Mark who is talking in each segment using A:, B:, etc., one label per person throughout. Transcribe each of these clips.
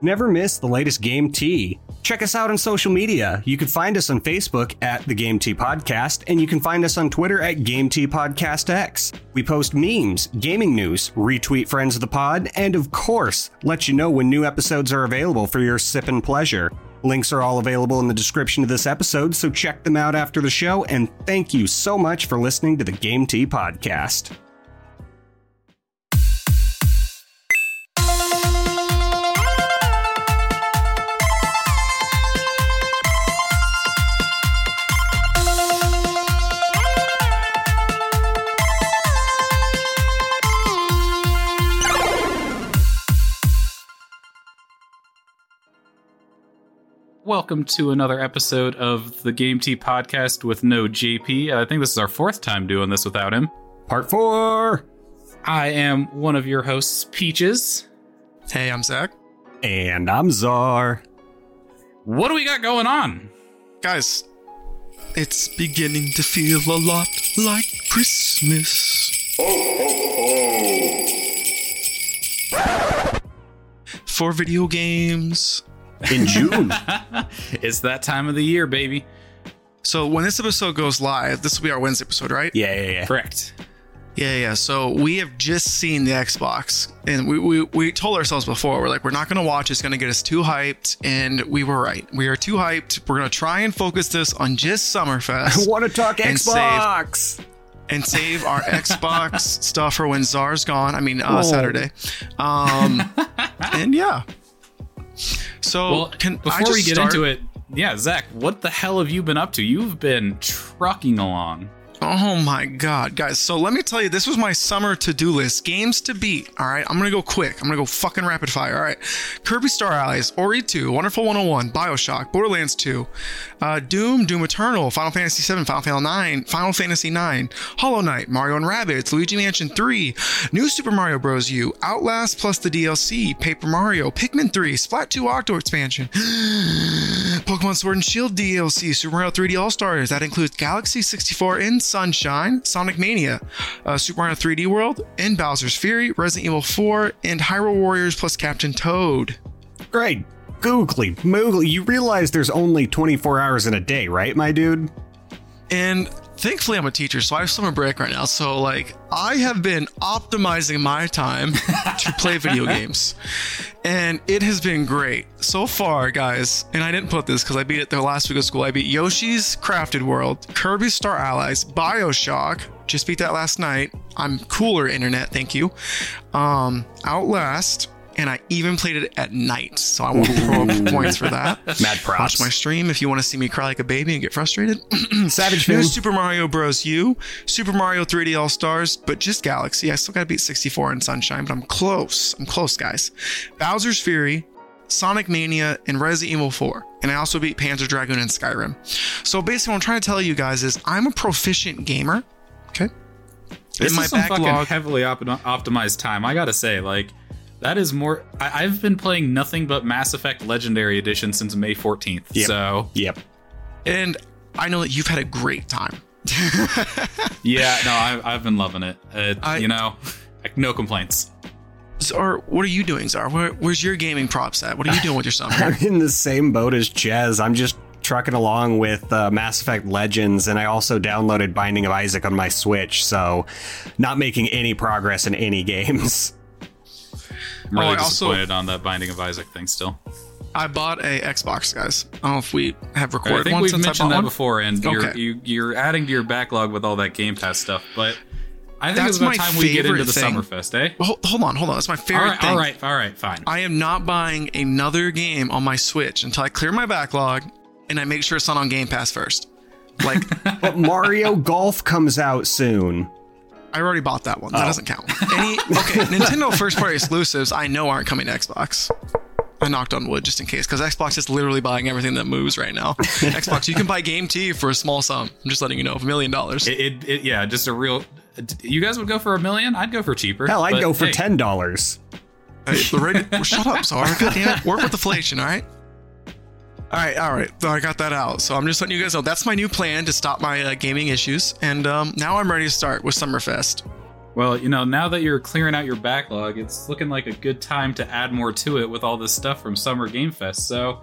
A: Never miss the latest Game Tea. Check us out on social media. You can find us on Facebook at the Game Tea Podcast, and you can find us on Twitter at Game Tea Podcast X. We post memes, gaming news, retweet friends of the pod, and of course, let you know when new episodes are available for your sip and pleasure. Links are all available in the description of this episode, so check them out after the show, and thank you so much for listening to the Game Tea Podcast.
B: Welcome to another episode of the Game Tea podcast with no JP. I think this is our fourth time doing this without him.
A: Part four!
B: I am one of your hosts, Peaches.
C: Hey, I'm Zach.
A: And I'm Zar.
B: What do we got going on?
C: Guys, it's beginning to feel a lot like Christmas. Oh, for video games.
A: In June.
B: It's that time of the year, baby.
C: So when this episode goes live, this will be our Wednesday episode, right?
A: yeah, yeah, yeah.
B: Correct.
C: Yeah, yeah. So we have just seen the Xbox, and we we, we told ourselves before we're like we're not gonna watch. It's gonna get us too hyped, and we were right. We are too hyped. We're gonna try and focus this on just Summerfest.
A: I want to talk
C: And save-
A: Xbox.
C: and save our Xbox stuff for when Zar's gone. I mean, uh. Saturday. Um, and yeah. So
B: Well,
C: can
B: before we get
C: start?
B: into it, yeah, Zach, what the hell have you been up to? You've been trucking along.
C: Oh my god, guys. So let me tell you, this was my summer to-do list. Games to beat. All right. I'm gonna go quick. I'm gonna go fucking rapid fire. All right. Kirby Star Allies, Ori 2, Wonderful 101, Bioshock, Borderlands 2, uh, Doom, Doom Eternal, Final Fantasy 7, Final Fantasy 9, Final Fantasy 9, Hollow Knight, Mario and Rabbids, Luigi Mansion 3, New Super Mario Bros. U, Outlast plus the DLC, Paper Mario, Pikmin 3, Splat 2 Octo expansion, Pokemon Sword and Shield DLC, Super Mario 3D All Stars. That includes Galaxy 64 and Sunshine, Sonic Mania, uh, Super Mario 3D World, and Bowser's Fury, Resident Evil 4, and Hyrule Warriors plus Captain Toad.
A: Great. Googly moogly. You realize there's only 24 hours in a day, right, my dude?
C: And thankfully, I'm a teacher, so I have summer break right now. So, like, I have been optimizing my time to play video games. And it has been great so far, guys. And I didn't put this because I beat it the last week of school. I beat Yoshi's Crafted World, Kirby Star Allies, Bioshock. Just beat that last night. I'm cooler, internet. Thank you. Um, Outlast. And I even played it at night. So I want to points for that.
A: Mad props.
C: Watch my stream if you want to see me cry like a baby and get frustrated.
A: Savage
C: New
A: Finn.
C: Super Mario Bros. U, Super Mario 3D All Stars, but just Galaxy. I still got to beat 64 and Sunshine, but I'm close. I'm close, guys. Bowser's Fury, Sonic Mania, and Resident Evil 4. And I also beat Panzer Dragoon and Skyrim. So basically, what I'm trying to tell you guys is I'm a proficient gamer. Okay.
B: This
C: In my
B: is some fucking
C: backlog,
B: heavily op- optimized time. I gotta say, like, that is more. I- I've been playing nothing but Mass Effect Legendary Edition since May 14th.
A: Yep.
B: So,
A: Yep.
C: and I know that you've had a great time.
B: yeah, no, I, I've been loving it. Uh,
C: I-
B: you know, like, no complaints.
C: Zar, what are you doing, Zar? Where, where's your gaming props at? What are you doing with your summer?
A: I'm in the same boat as Jez. I'm just trucking along with uh, Mass Effect Legends, and I also downloaded Binding of Isaac on my Switch, so not making any progress in any games.
B: I'm really
C: Oh, I also-
B: disappointed on that Binding of Isaac thing still.
C: I bought a Xbox, guys. I don't know if we have recorded.
B: I
C: recorded
B: think
C: one
B: we've
C: since
B: mentioned that
C: one.
B: before, and you're,
C: Okay.
B: you, you're adding to your backlog with all that Game Pass stuff, but I think
C: That's
B: it's about time we get into the
C: thing.
B: Summerfest, eh?
C: Well, hold on, hold on. That's my favorite
B: All right,
C: thing.
B: all right, all right, fine.
C: I am not buying another game on my Switch until I clear my backlog and I make sure it's not on Game Pass first. Like,
A: But Mario Golf comes out soon.
C: I already bought that one. That
A: Oh.
C: doesn't count. Any okay, Nintendo first party exclusives I know aren't coming to Xbox. I knocked on wood just in case, because Xbox is literally buying everything that moves right now. Xbox, you can buy Game Tea for a small sum. I'm just letting you know, a million dollars.
B: It, it, it, yeah, just a real. You guys would go for a million? I'd go for cheaper.
A: Hell, I'd
B: but
A: go for
B: hey,
A: ten dollars.
C: Hey, the rate, well, shut up, Zara. God damn it. Work with inflation, all right? All right, all right. So I got that out. So I'm just letting you guys know that's my new plan to stop my uh, gaming issues. And um, now I'm ready to start with Summerfest.
B: Well, you know, now that you're clearing out your backlog, it's looking like a good time to add more to it with all this stuff from Summer Game Fest. So,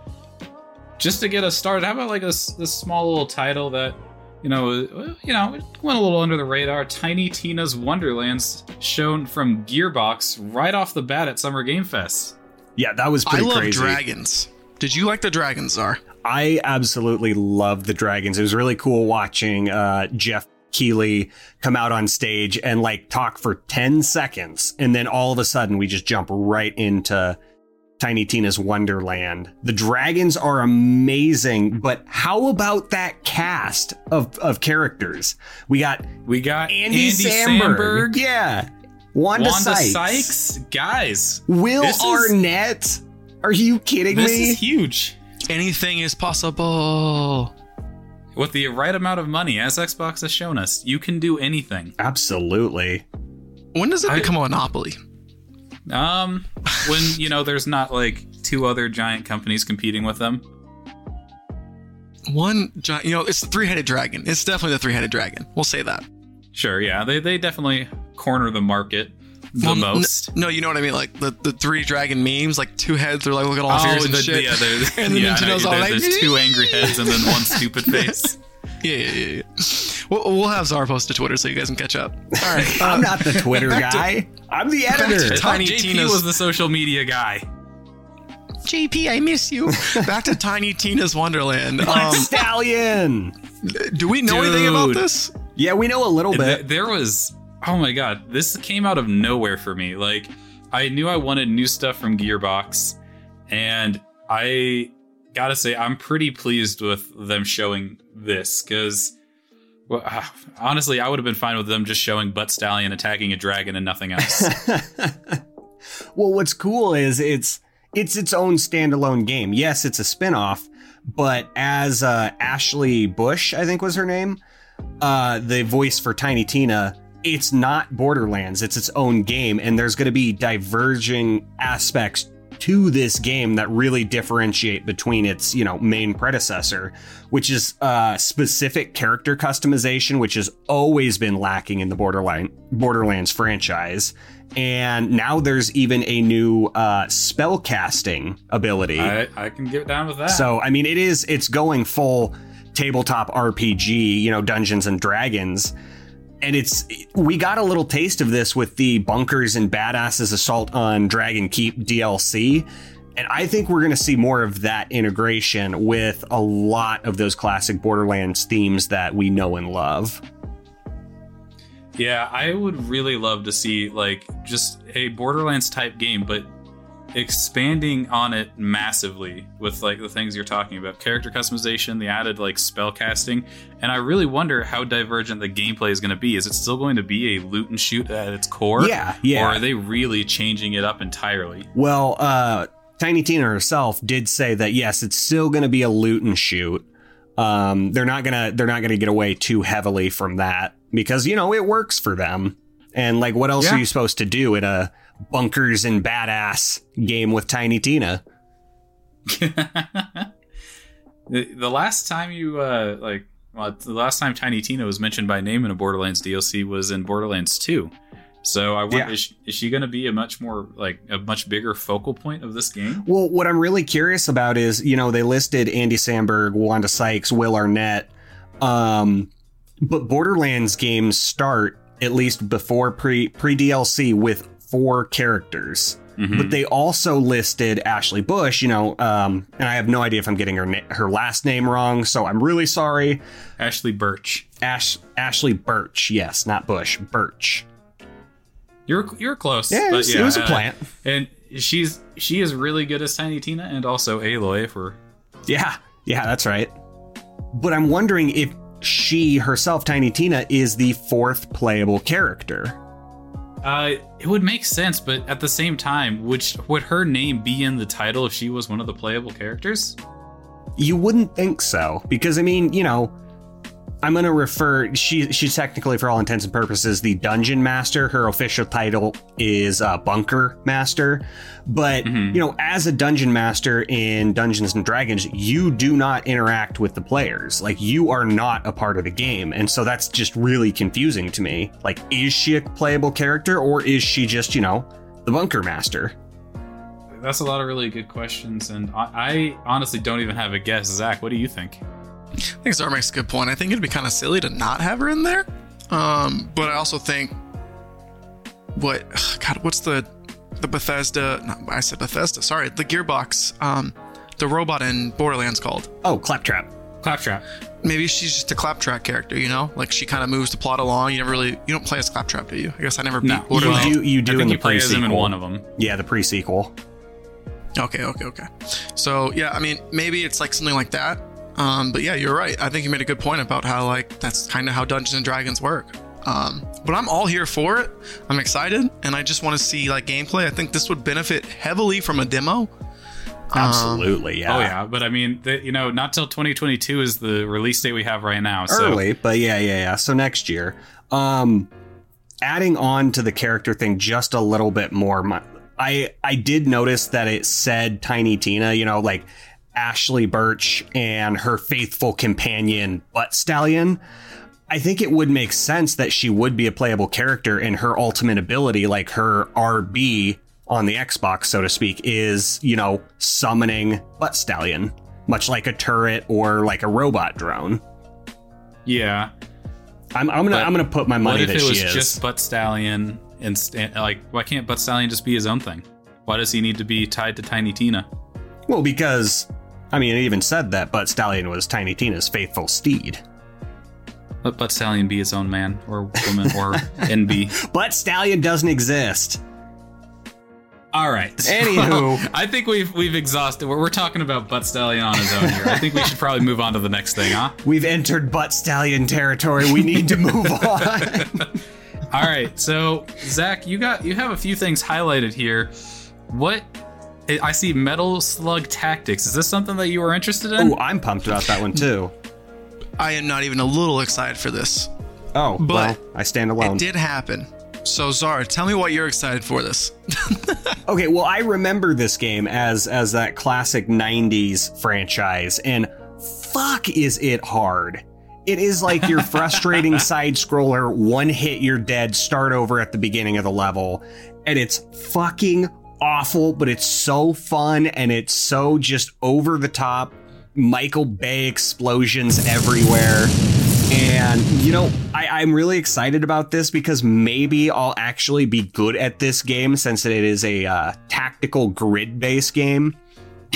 B: just to get us started, how about like this this small little title that you know, uh, you know, went a little under the radar. Tiny Tina's Wonderlands shown from Gearbox right off the bat at Summer Game Fest.
A: Yeah, that was pretty
C: I
A: pretty
C: love
A: crazy.
C: dragons. Did you like the dragons, Zar?
A: I absolutely love the dragons. It was really cool watching uh, Jeff Keighley come out on stage and like talk for 10 seconds. And then all of a sudden we just jump right into Tiny Tina's Wonderland. The dragons are amazing, but how about that cast of, of characters? We got
B: We got
A: Andy,
B: Andy,
A: Samberg.
B: Samberg,
A: Yeah. Wanda,
B: Wanda
A: Sykes.
B: Sykes. Guys,
A: Will
B: This is-
A: Arnett. Are you kidding
B: this
A: me?
B: This is huge.
C: Anything is possible.
B: With the right amount of money, as Xbox has shown us, you can do anything.
A: Absolutely.
C: When does it
B: I-
C: become a monopoly?
B: Um, when you know there's not like two other giant companies competing with them.
C: One giant, you know, it's the three-headed dragon. It's definitely the three-headed dragon. We'll say that.
B: Sure, yeah, they they definitely corner the market the
C: Well, n-
B: most.
C: no, you know what I mean? Like the, the three dragon memes, like two heads, they're like looking all fierce and
B: the,
C: shit.
B: yeah, there-
C: And then
B: yeah, I know,
C: Nintendo's all
B: there-
C: like,
B: there's two angry heads and then one stupid face.
C: Yeah, yeah, yeah. yeah. We'll, we'll have Zar post to Twitter so you guys can catch up. All right.
A: I'm not the Twitter
C: back to-
A: guy. I'm the editor.
B: I
C: Tiny
B: JP
C: Tina's-
B: was the social media guy.
C: JP, I miss you. Back to Tiny Tina's Wonderland.
A: Black
C: Um,
A: Stallion.
C: do we know anything about this?
A: Yeah, we know a little
B: Th-
A: bit.
B: there was oh my god this came out of nowhere for me like i knew i wanted new stuff from gearbox and i gotta say i'm pretty pleased with them showing this because well, honestly i would have been fine with them just showing butt stallion attacking a dragon and nothing else
A: well, what's cool is it's it's its own standalone game. Yes, it's a spin-off, but as uh, Ashley Bush, I think was her name, uh, the voice for Tiny Tina, it's not Borderlands. It's its own game, and there's going to be diverging aspects to this game that really differentiate between its you know main predecessor which is uh specific character customization which has always been lacking in the borderline borderlands franchise. And now there's even a new uh spell casting ability.
B: I, I can get down with that.
A: So I mean, it is it's going full tabletop RPG, you know, Dungeons and Dragons, and it's we got a little taste of this with the Bunkers and Badasses Assault on Dragon Keep DLC. And I think we're going to see more of that integration with a lot of those classic Borderlands themes that we know and love.
B: Yeah, I would really love to see like just a Borderlands type game, but expanding on it massively with like the things you're talking about character customization the added like spell casting and i really wonder how divergent the gameplay is going to be is it still going to be a loot and shoot at its core
A: Yeah, yeah.
B: or are they really changing it up entirely
A: Well, uh, Tiny Tina herself did say that yes, it's still going to be a loot and shoot. Um, they're not gonna they're not gonna get away too heavily from that because you know it works for them. And like, what else
B: Yeah.
A: are you supposed to do in a bunkers and badass game with Tiny Tina?
B: the, the last time you uh like well the last time tiny tina was mentioned by name in a borderlands dlc was in borderlands 2 so i wonder
A: Yeah.
B: is she, she going to be a much more like a much bigger focal point of this game
A: Well, what I'm really curious about is, you know, they listed Andy Samberg, Wanda Sykes, Will Arnett, um, but Borderlands games start at least before pre pre DLC with four characters.
B: Mhm.
A: But they also listed Ashley Bush, you know, um, and I have no idea if I'm getting her na- her last name wrong, so I'm really sorry.
B: ashley birch
A: Ash Ashley Birch, yes, not Bush, Birch.
B: you're you're close
A: Yeah, it was, it was a
B: uh,
A: plant.
B: and she's she is really good as tiny tina and also aloy if we're
A: Yeah, yeah, that's right. But I'm wondering if she herself, Tiny Tina, is the fourth playable character.
B: Uh, it would make sense, but at the same time, sh- would her name be in the title if she was one of the playable characters?
A: You wouldn't think so, because I mean, you know, I'm going to refer. She she's technically, for all intents and purposes, the dungeon master. Her official title is uh, bunker master. But
B: Mhm.
A: you know, as a dungeon master in Dungeons and Dragons, you do not interact with the players. Like you are not a part of the game, and so that's just really confusing to me. Like, is she a playable character, or is she just you know the bunker master?
B: That's a lot of really good questions, and I, I honestly don't even have a guess. Zach, what do you think?
C: I think Zara makes a good point. I think it'd be kind of silly to not have her in there. Um, but I also think what God, what's the the Bethesda? No, I said Bethesda. Sorry, the Gearbox. Um, the robot in Borderlands called.
A: Oh, claptrap.
B: Claptrap.
C: Maybe she's just a claptrap character. You know, like she kind of moves the plot along. You never really you don't play as claptrap, do you? I guess I never beat
B: No.
A: You
C: Borderlands.
A: do. You
B: I
A: do
B: think
A: in
B: you
A: the
B: play as him in
A: pre-sequel.
B: one of them.
A: Yeah, the pre-sequel.
C: Okay, okay, okay. So yeah, I mean, maybe it's like something like that. Um, but yeah, you're right. I think you made a good point about how like that's kind of how Dungeons and Dragons work. Um, but I'm all here for it. I'm excited, and I just want to see like gameplay. I think this would benefit heavily from a demo.
A: Absolutely. yeah.
B: Oh yeah, but I mean, the, you know, not till 2022 is the release date we have right now. So
A: early, but yeah, yeah, yeah. So next year, um, adding on to the character thing just a little bit more. My, I I did notice that it said Tiny Tina. You know, like Ashley Birch and her faithful companion Butt Stallion. I think it would make sense that she would be a playable character, and her ultimate ability, like her RB on the Xbox, so to speak, is you know summoning Butt Stallion, much like a turret or like a robot drone.
B: yeah.
A: I'm, I'm gonna
B: But
A: I'm gonna put my
B: What
A: money
B: if
A: that
B: it
A: she
B: was
A: is.
B: just Butt Stallion and sta- like, why can't Butt Stallion just be his own thing? Why does he need to be tied to Tiny Tina?
A: well, because I mean, it even said that Butt Stallion was Tiny Tina's faithful steed.
B: Let Butt Stallion be his own man or woman or NB.
A: Butt Stallion doesn't exist.
B: All right.
A: Anywho.
B: I think we've we've exhausted. We're, we're talking about Butt Stallion on his own here. I think we should probably move on to the next thing, huh?
A: We've entered Butt Stallion territory. We need to move on.
B: All right. So Zach, you got you have a few things highlighted here. What I see Metal Slug Tactics. Is this something that you were interested in?
A: oh, I'm pumped about that one too.
C: I am not even a little excited for this.
A: Oh,
C: But
A: well, I stand alone.
C: It did happen. So Zara, tell me what you're excited for this.
A: Okay, well, I remember this game as as that classic '90s franchise, and fuck, is it hard! It is like your frustrating side scroller, one hit, you're dead, start over at the beginning of the level, and it's fucking awful, but it's so fun and it's so just over the top. Michael Bay explosions everywhere. And, you know, I, I'm really excited about this because maybe I'll actually be good at this game since it is a uh, tactical grid based game.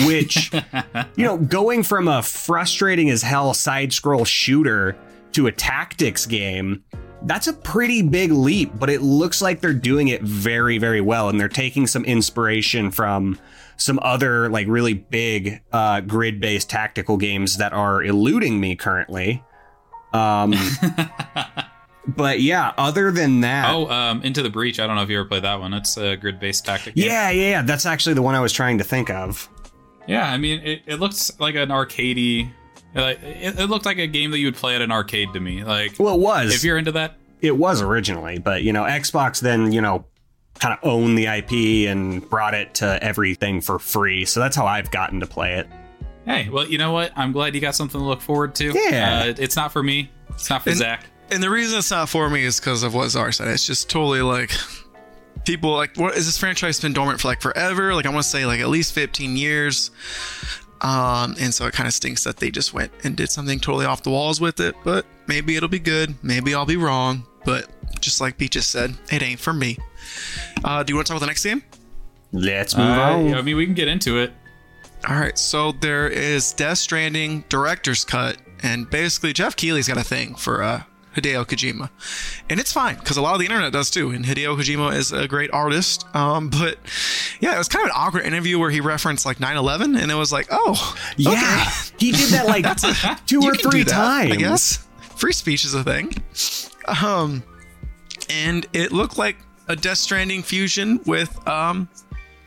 A: Which, you know, going from a frustrating as hell side scroll shooter to a tactics game, that's a pretty big leap, but it looks like they're doing it very, very well. And they're taking some inspiration from some other, like, really big uh, grid based tactical games that are eluding me currently. Um, but yeah, other than that.
B: Oh, um, Into the Breach. I don't know if you ever played that one. It's a grid-based tactic. game.
A: Yeah, yeah, yeah. That's actually the one I was trying to think of.
B: Yeah, I mean, it, it looks like an arcadey. Like it, it looked like a game that you would play at an arcade to me. Like
A: Well, it was.
B: if you're into that,
A: it was originally, but you know, Xbox then, you know, kind of owned the IP and brought it to everything for free. So that's how I've gotten to play it.
B: hey, well, you know what? I'm glad you got something to look forward to.
A: Yeah.
B: uh, it's not for me. It's not for
C: And-
B: Zach.
C: And the reason it's not for me is because of what Zara said. It's just totally like people like what is this franchise been dormant for like forever? Like I want to say like at least 15 years. Um, and so it kind of stinks that they just went and did something totally off the walls with it. But maybe it'll be good. Maybe I'll be wrong. But just like Peaches said, it ain't for me. Uh, do you want to talk about the next game?
A: Let's move
B: Uh,
A: on.
B: I mean, we can get into it.
C: All right, so there is Death Stranding director's cut, and basically Jeff Keighley's got a thing for uh, Hideo Kojima, and it's fine because a lot of the internet does too. And Hideo Kojima is a great artist, um, but yeah, it was kind of an awkward interview where he referenced like 9/11, and it was like, oh,
A: yeah.
C: okay.
A: He did that like two or three
C: that,
A: times.
C: I guess free speech is a thing. Um, and it looked like a Death Stranding fusion with um,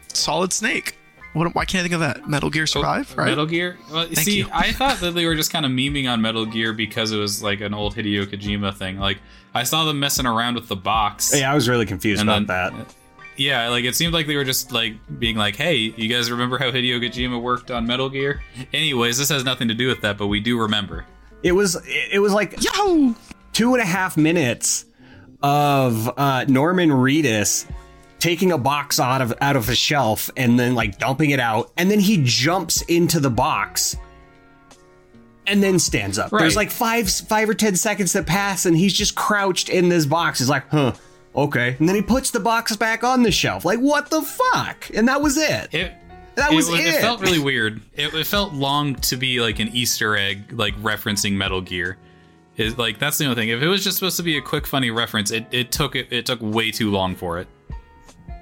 C: Solid Snake. What? Why can't I think of that? Metal Gear Survive, right?
B: Metal Gear. Well,
C: Thank
B: see,
C: you.
B: I thought that they were just kind of memeing on Metal Gear because it was like an old Hideo Kojima thing. Like I saw them messing around with the box.
A: Yeah, I was really confused about
B: then,
A: that.
B: Yeah, like it seemed like they were just like being like, "Hey, you guys remember how Hideo Kojima worked on Metal Gear?" Anyways, this has nothing to do with that, but we do remember.
A: It was it was like
C: Yahoo!
A: two and a half minutes of uh, Norman Reedus taking a box out of out of a shelf and then like dumping it out, and then he jumps into the box and then stands up. There's like five five or ten seconds that pass, and he's just crouched in this box. He's like, huh. Okay, and then he puts the box back on the shelf. Like, what the fuck? And that was it.
B: It
A: That was
B: it,
A: it.
B: felt really weird. It, it felt long to be like an Easter egg, like referencing Metal Gear. Is like that's the only thing. If it was just supposed to be a quick, funny reference, it, it took it, it took way too long for it.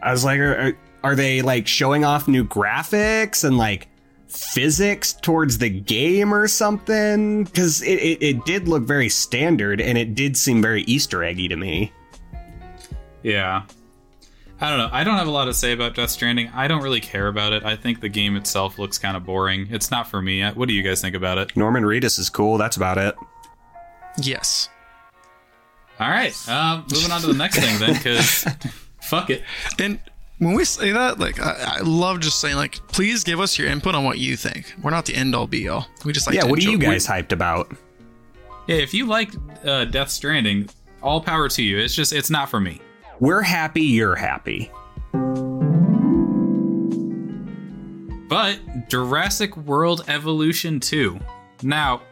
A: I was like, are, are they like showing off new graphics and like physics towards the game or something? Because it, it, it did look very standard and it did seem very Easter eggy to me.
B: Yeah. I don't know. I don't have a lot to say about Death Stranding. I don't really care about it. I think the game itself looks kind of boring. It's not for me. What do you guys think about it?
A: Norman Reedus is cool. That's about it.
C: Yes.
B: All right. Um, moving on to the next thing then, because fuck it.
C: And when we say that, like, I, I love just saying, like, please give us your input on what you think. We're not the end all be all. We just like
A: yeah,
C: to
A: what are you
C: enjoy-
A: guys hyped about?
B: Yeah, if you like uh, Death Stranding, all power to you. It's just it's not for me.
A: We're happy, you're happy.
B: But Jurassic World Evolution 2. Now,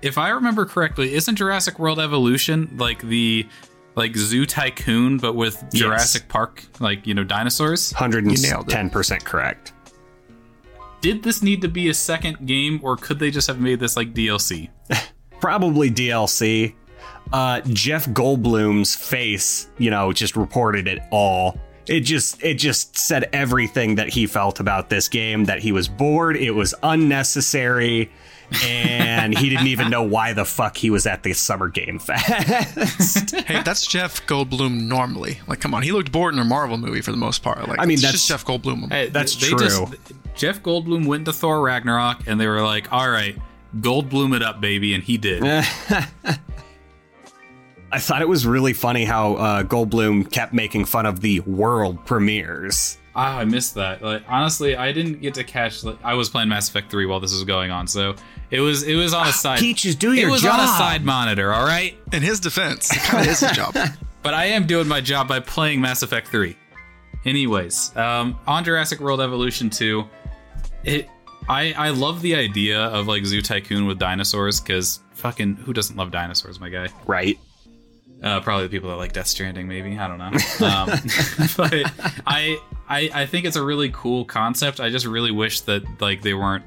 B: if I remember correctly, isn't Jurassic World Evolution like the like Zoo Tycoon but with
A: Yes.
B: Jurassic Park like, you know, dinosaurs?
C: nailed it.
A: 110% correct.
B: Did this need to be a second game or could they just have made this like DLC?
A: Probably DLC. Uh, Jeff Goldblum's face, you know, just reported it all. It just it just said everything that he felt about this game. That he was bored. It was unnecessary, and he didn't even know why the fuck he was at the Summer Game Fest.
C: Hey, that's Jeff Goldblum normally. Like, come on, he looked bored in a Marvel movie for the most part. Like,
A: I mean, that's-
C: just Jeff Goldblum.
B: Hey,
A: That's
B: they
A: true.
B: Just, Jeff Goldblum went to Thor Ragnarok and they were like, "All right, Goldblum it up, baby," and he did.
A: I thought it was really funny how uh, Goldblum kept making fun of the world premieres.
B: Ah, I missed that. Like honestly, I didn't get to catch. Like, I was playing Mass Effect Three while this was going on, so it was it was on a side.
A: Peaches, do your job.
B: it was
A: job.
B: on a side monitor, all right.
C: In his defense, it kind of is his job.
B: But I am doing my job by playing Mass Effect Three. Anyways, um, on Jurassic World Evolution Two, it I I love the idea of like Zoo Tycoon with dinosaurs because fucking who doesn't love dinosaurs, my guy.
A: Right.
B: Uh, probably the people that like Death Stranding, maybe I don't know. Um, but I, I I think it's a really cool concept. I just really wish that like they weren't.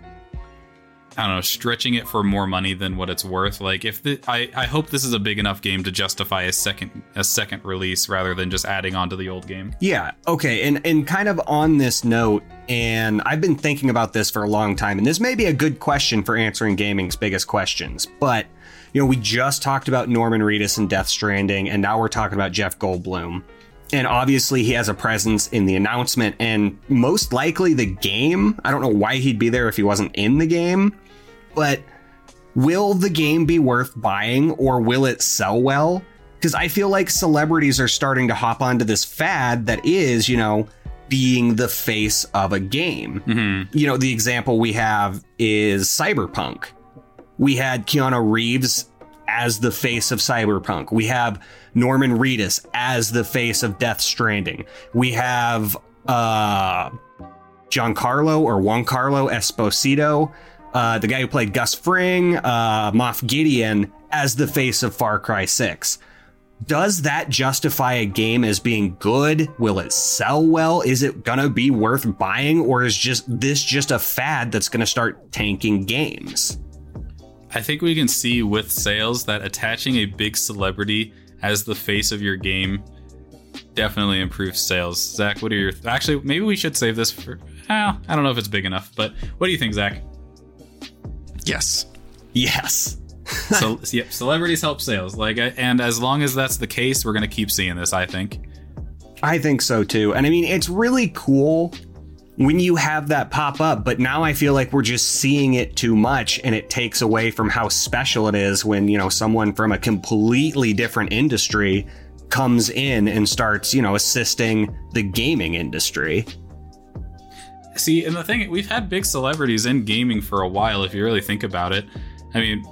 B: I don't know, stretching it for more money than what it's worth. Like, if the, I, I hope this is a big enough game to justify a second, a second release rather than just adding on to the old game.
A: Yeah. Okay. And and kind of on this note, and I've been thinking about this for a long time, and this may be a good question for answering gaming's biggest questions. But you know, we just talked about Norman Reedus and Death Stranding, and now we're talking about Jeff Goldblum. And obviously, he has a presence in the announcement, and most likely the game. I don't know why he'd be there if he wasn't in the game, but will the game be worth buying or will it sell well? Because I feel like celebrities are starting to hop onto this fad that is, you know, being the face of a game.
B: Mm-hmm.
A: You know, the example we have is Cyberpunk. We had Keanu Reeves as the face of Cyberpunk. We have Norman Reedus as the face of Death Stranding. We have uh Giancarlo or Juan Carlo Esposito, uh, the guy who played Gus Fring, uh, Moff Gideon, as the face of Far Cry 6. Does that justify a game as being good? Will it sell well? Is it gonna be worth buying, or is just this just a fad that's gonna start tanking games?
B: I think we can see with sales that attaching a big celebrity as the face of your game definitely improves sales. Zach, what are your actually? Maybe we should save this for. Well, I don't know if it's big enough, but what do you think, Zach?
C: Yes.
A: Yes.
B: So, yep, celebrities help sales. Like, and as long as that's the case, we're gonna keep seeing this. I think.
A: I think so too. And I mean, it's really cool when you have that pop up, but now I feel like we're just seeing it too much and it takes away from how special it is when, you know, someone from a completely different industry comes in and starts, you know, assisting the gaming industry.
B: See, and the thing, we've had big celebrities in gaming for a while, if you really think about it. I mean,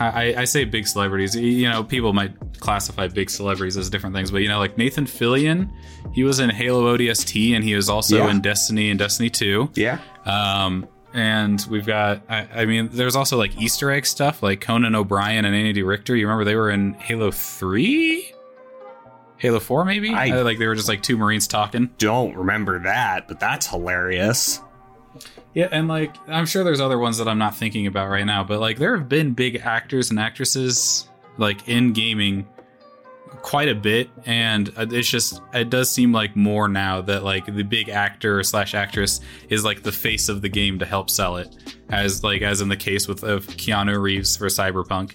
B: I, I say big celebrities. You know, people might classify big celebrities as different things, but you know, like Nathan Fillion, he was in Halo ODST, and he was also
A: Yeah.
B: in Destiny and Destiny Two.
A: Yeah.
B: Um, and we've got, I, I mean, there's also like Easter egg stuff, like Conan O'Brien and Andy Richter. You remember they were in Halo Three, Halo Four, maybe?
A: I-
B: Uh, like they were just like two Marines talking.
A: Don't remember that, but that's hilarious.
B: Yeah, and like I'm sure there's other ones that I'm not thinking about right now, but like there have been big actors and actresses like in gaming quite a bit, and uh, it's just it does seem like more now that like the big actor slash actress is like the face of the game to help sell it, as like as in the case with of Keanu Reeves for Cyberpunk,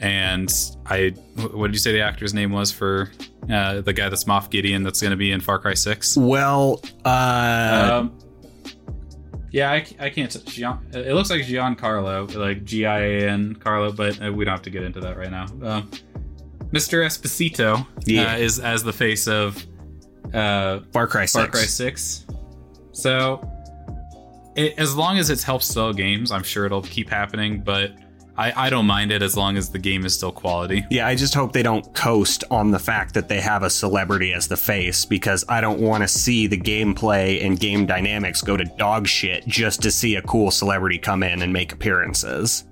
B: and I what did you say the actor's name was for uh, the guy that's Moff Gideon that's going to be in Far Cry Six?
A: Well, uh,
B: Um, yeah, I, I can't. Gian, it looks like Giancarlo, like G I A N Carlo, but uh, we don't have to get into that right now. Um, Mr. Esposito
A: Yeah.
B: uh, is as the face of uh,
A: Far Cry 6.
B: Far Cry Six. So, it, as long as it helps sell games, I'm sure it'll keep happening. But I, I don't mind it as long as the game is still quality.
A: Yeah, I just hope they don't coast on the fact that they have a celebrity as the face because I don't want to see the gameplay and game dynamics go to dog shit just to see a cool celebrity come in and make appearances.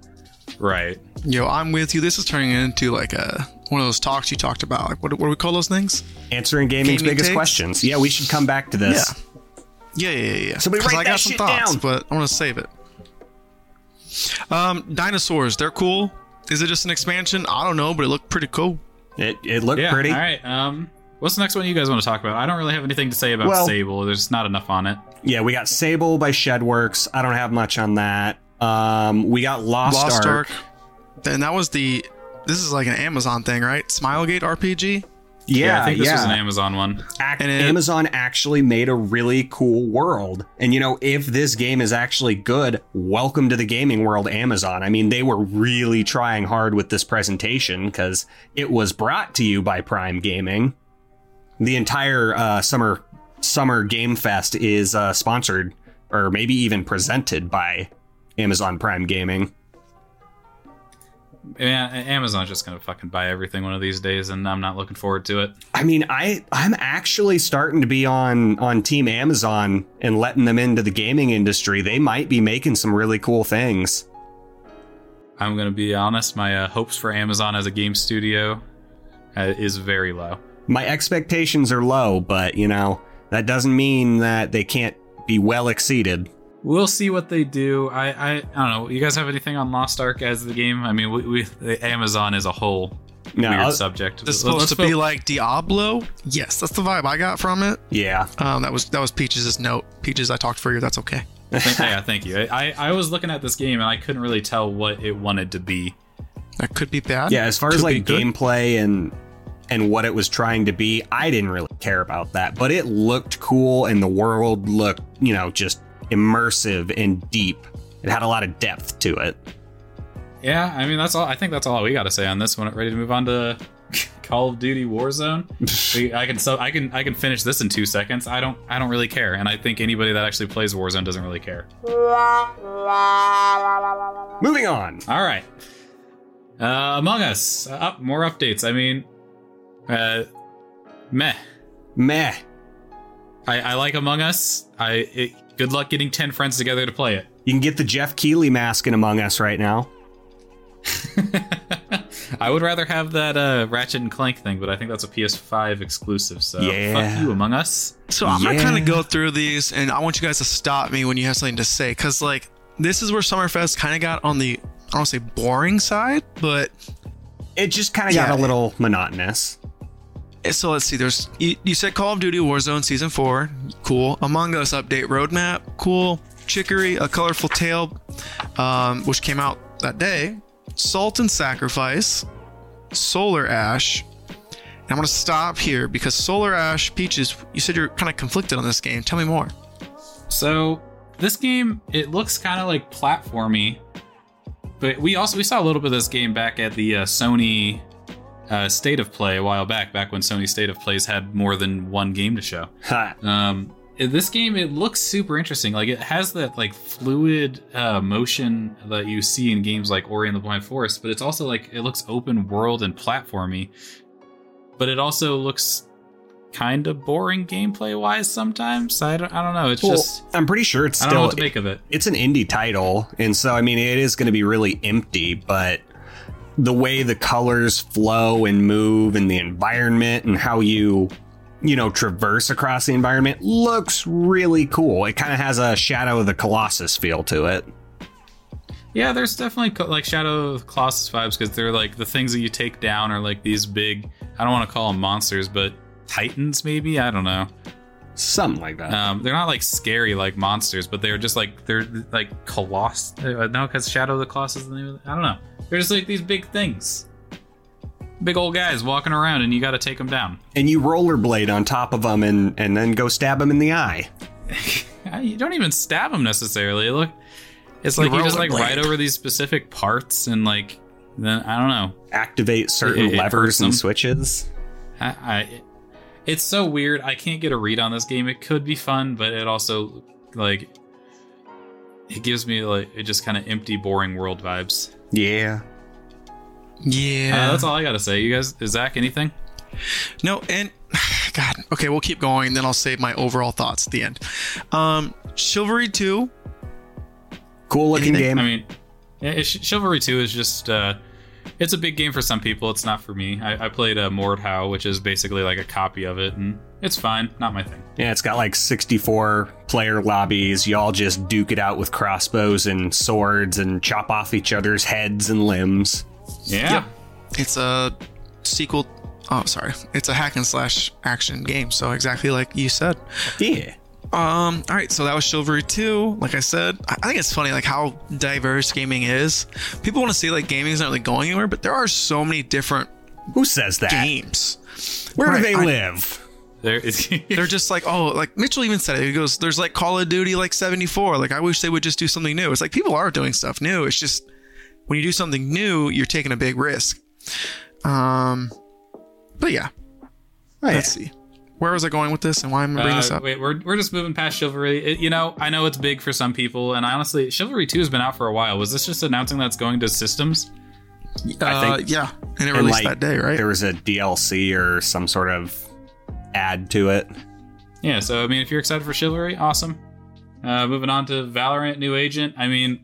B: Right.
C: Yo, I'm with you. This is turning into like a one of those talks you talked about. Like, what, what do we call those things?
A: Answering gaming's
C: Gaming
A: biggest
C: takes?
A: questions. Yeah, we should come back to this.
C: Yeah, yeah, yeah, yeah.
A: Somebody
C: 'Cause
A: write
C: I got some
A: shit
C: thoughts,
A: down.
C: but I want to save it. Um, dinosaurs, they're cool. Is it just an expansion? I don't know, but it looked pretty cool.
A: It, it looked
B: Yeah.
A: pretty.
B: All right. Um, what's the next one you guys want to talk about? I don't really have anything to say about
A: Well-
B: Sable. There's not enough on it.
A: Yeah, we got Sable by Shedworks. I don't have much on that. Um, we got Lost,
C: Lost
A: Ark.
C: Ark. And that was the. This is like an Amazon thing, right? Smilegate RPG.
A: Yeah,
B: I think this
A: yeah.
B: was an Amazon one.
A: Ac-
C: And it-
A: Amazon actually made a really cool world. And you know, if this game is actually good, welcome to the gaming world, Amazon. I mean, they were really trying hard with this presentation because it was brought to you by Prime Gaming. The entire uh, summer summer game fest is uh, sponsored or maybe even presented by Amazon Prime Gaming.
B: Amazon's just gonna fucking buy everything one of these days, and I'm not looking forward to it.
A: I mean, I I'm actually starting to be on on Team Amazon and letting them into the gaming industry. They might be making some really cool things.
B: I'm gonna be honest. My uh, hopes for Amazon as a game studio uh, is very low.
A: My expectations are low, but you know, that doesn't mean that they can't be well exceeded.
B: We'll see what they do. I, I, I don't know. You guys have anything on Lost Ark as the game? I mean, we, we the Amazon is a whole
A: No,
B: weird
A: I'll-
B: subject.
C: It's
B: Let's
C: supposed to
B: fo-
C: be like Diablo. Yes, that's the vibe I got from it.
A: yeah.
C: Um, that was that was Peaches' note. Peaches, I talked for you. That's okay.
B: Th- yeah, thank you. I, I was looking at this game and I couldn't really tell what it wanted to be.
C: That could be bad.
A: Yeah, as far as
C: Could be
A: like
C: good.
A: gameplay and and what it was trying to be, I didn't really care about that. But it looked cool and the world looked, you know, just immersive and deep. It had a lot of depth to it.
B: Yeah, I mean that's all. I think that's all we got to say on this one. Ready to move on to Call of Duty Warzone? We- I can so I can I can finish this in two seconds. I don't I don't really care, and I think anybody that actually plays Warzone doesn't really care.
A: Moving on.
B: All right, uh, Among Us. Uh, up more updates. I mean, uh, meh.
A: Meh.
B: I, I like Among Us. I it, good luck getting ten friends together to play it.
A: You can get the Jeff Keighley mask in Among Us right now.
B: I would rather have that uh, Ratchet and Clank thing, but I think that's a PS5 exclusive. So
A: Yeah.
B: fuck you, Among Us.
C: So I'm gonna kind of go through these, and I want you guys to stop me when you have something to say, because like this is where Summerfest kind of got on the I don't say boring side, but
A: It just kind of
C: Yeah.
A: got a little monotonous.
C: So let's see. There's you, you said Call of Duty Warzone Season Four, cool. Among Us update roadmap, cool. Chicory, a colorful tale, um, which came out that day. Salt and Sacrifice, Solar Ash. And I'm gonna stop here because Solar Ash, Peaches, you said you're kind of conflicted on this game. Tell me more.
B: So this game, it looks kind of like platformy, but we also we saw a little bit of this game back at the uh, Sony uh, State of Play a while back, back when Sony State of Plays had more than one game to show. Um, this game it looks super interesting. Like it has that like fluid uh, motion that you see in games like Ori and the Blind Forest, but it's also like it looks open world and platformy. But it also looks kind of boring gameplay wise sometimes. I don't, I don't know. It's
A: Well,
B: just
A: I'm pretty sure it's
B: I don't know
A: still
B: what to make of it.
A: it's an indie title, and so I mean it is going to be really empty, but the way the colors flow and move and the environment and how you you know traverse across the environment looks really cool. It kind of has a Shadow of the Colossus feel to it.
B: Yeah, there's definitely like Shadow of the Colossus vibes because they're like the things that you take down are like these big. I don't want to call them monsters, but titans maybe. I don't know.
A: Something like that.
B: Um, they're not like scary like monsters, but they're just like they're like coloss. Uh, no, because Shadow of the Colossus is the name of it. I don't know. They're just like these big things, big old guys walking around, and you got to take them down.
A: and you rollerblade on top of them and and then go stab them in the eye.
B: You don't even stab them necessarily. Look, it's like you just like ride over these specific parts, and like then I don't know.
A: Activate certain
B: It- it
A: levers and switches.
B: I, I it's so weird. I can't get a read on this game. It could be fun, but it also like it gives me like it just kind of empty, boring world vibes.
A: Yeah.
C: Yeah.
B: Uh, that's all I gotta say. You guys, is Zach anything?
C: No, and God, okay, we'll keep going, then I'll save my overall thoughts at the end. Um, Chivalry 2,
A: Cool looking
C: Anything?
A: game.
B: I mean, yeah, it's- Chivalry Two is just uh, it's a big game for some people. It's not for me. I, I played a uh, Mordhau, which is basically like a copy of it, and it's fine. Not my thing.
A: Yeah, it's got like 64 player lobbies. Y'all just duke it out with crossbows and swords and chop off each other's heads and limbs.
B: Yeah.
C: Yep. it's a sequel. Oh, sorry. It's a hack and slash action game. So exactly like you said.
A: Yeah.
C: Um, all right, so that was Chivalry 2. Like I said, I I think it's funny like how diverse gaming is. People want to say like gaming is not really going anywhere, but there are so many different
A: Who says that?
C: games.
A: Where
C: Right,
A: do they
C: I-
A: live?
B: There is.
C: They're just like, oh, like Mitchell even said it. He goes, there's like Call of Duty like 74. Like, I wish they would just do something new. It's like people are doing stuff new. It's just when you do something new, you're taking a big risk. Um, but yeah,
A: Oh, yeah.
C: let's see. Where was I going with this and why am I bringing this
B: Uh,
C: up?
B: wait, we're, we're just moving past Chivalry. It- you know, I know it's big for some people, and I honestly, Chivalry 2 has been out for a while. Was this just announcing that's going to systems?
A: I
C: Uh,
A: think-
C: yeah, and it
A: And,
C: released
A: like,
C: that day, right?
A: There was a DLC or some sort of add to it.
B: Yeah, so I mean, if you're excited for Chivalry, awesome. Uh, moving on to Valorant New Agent. I mean,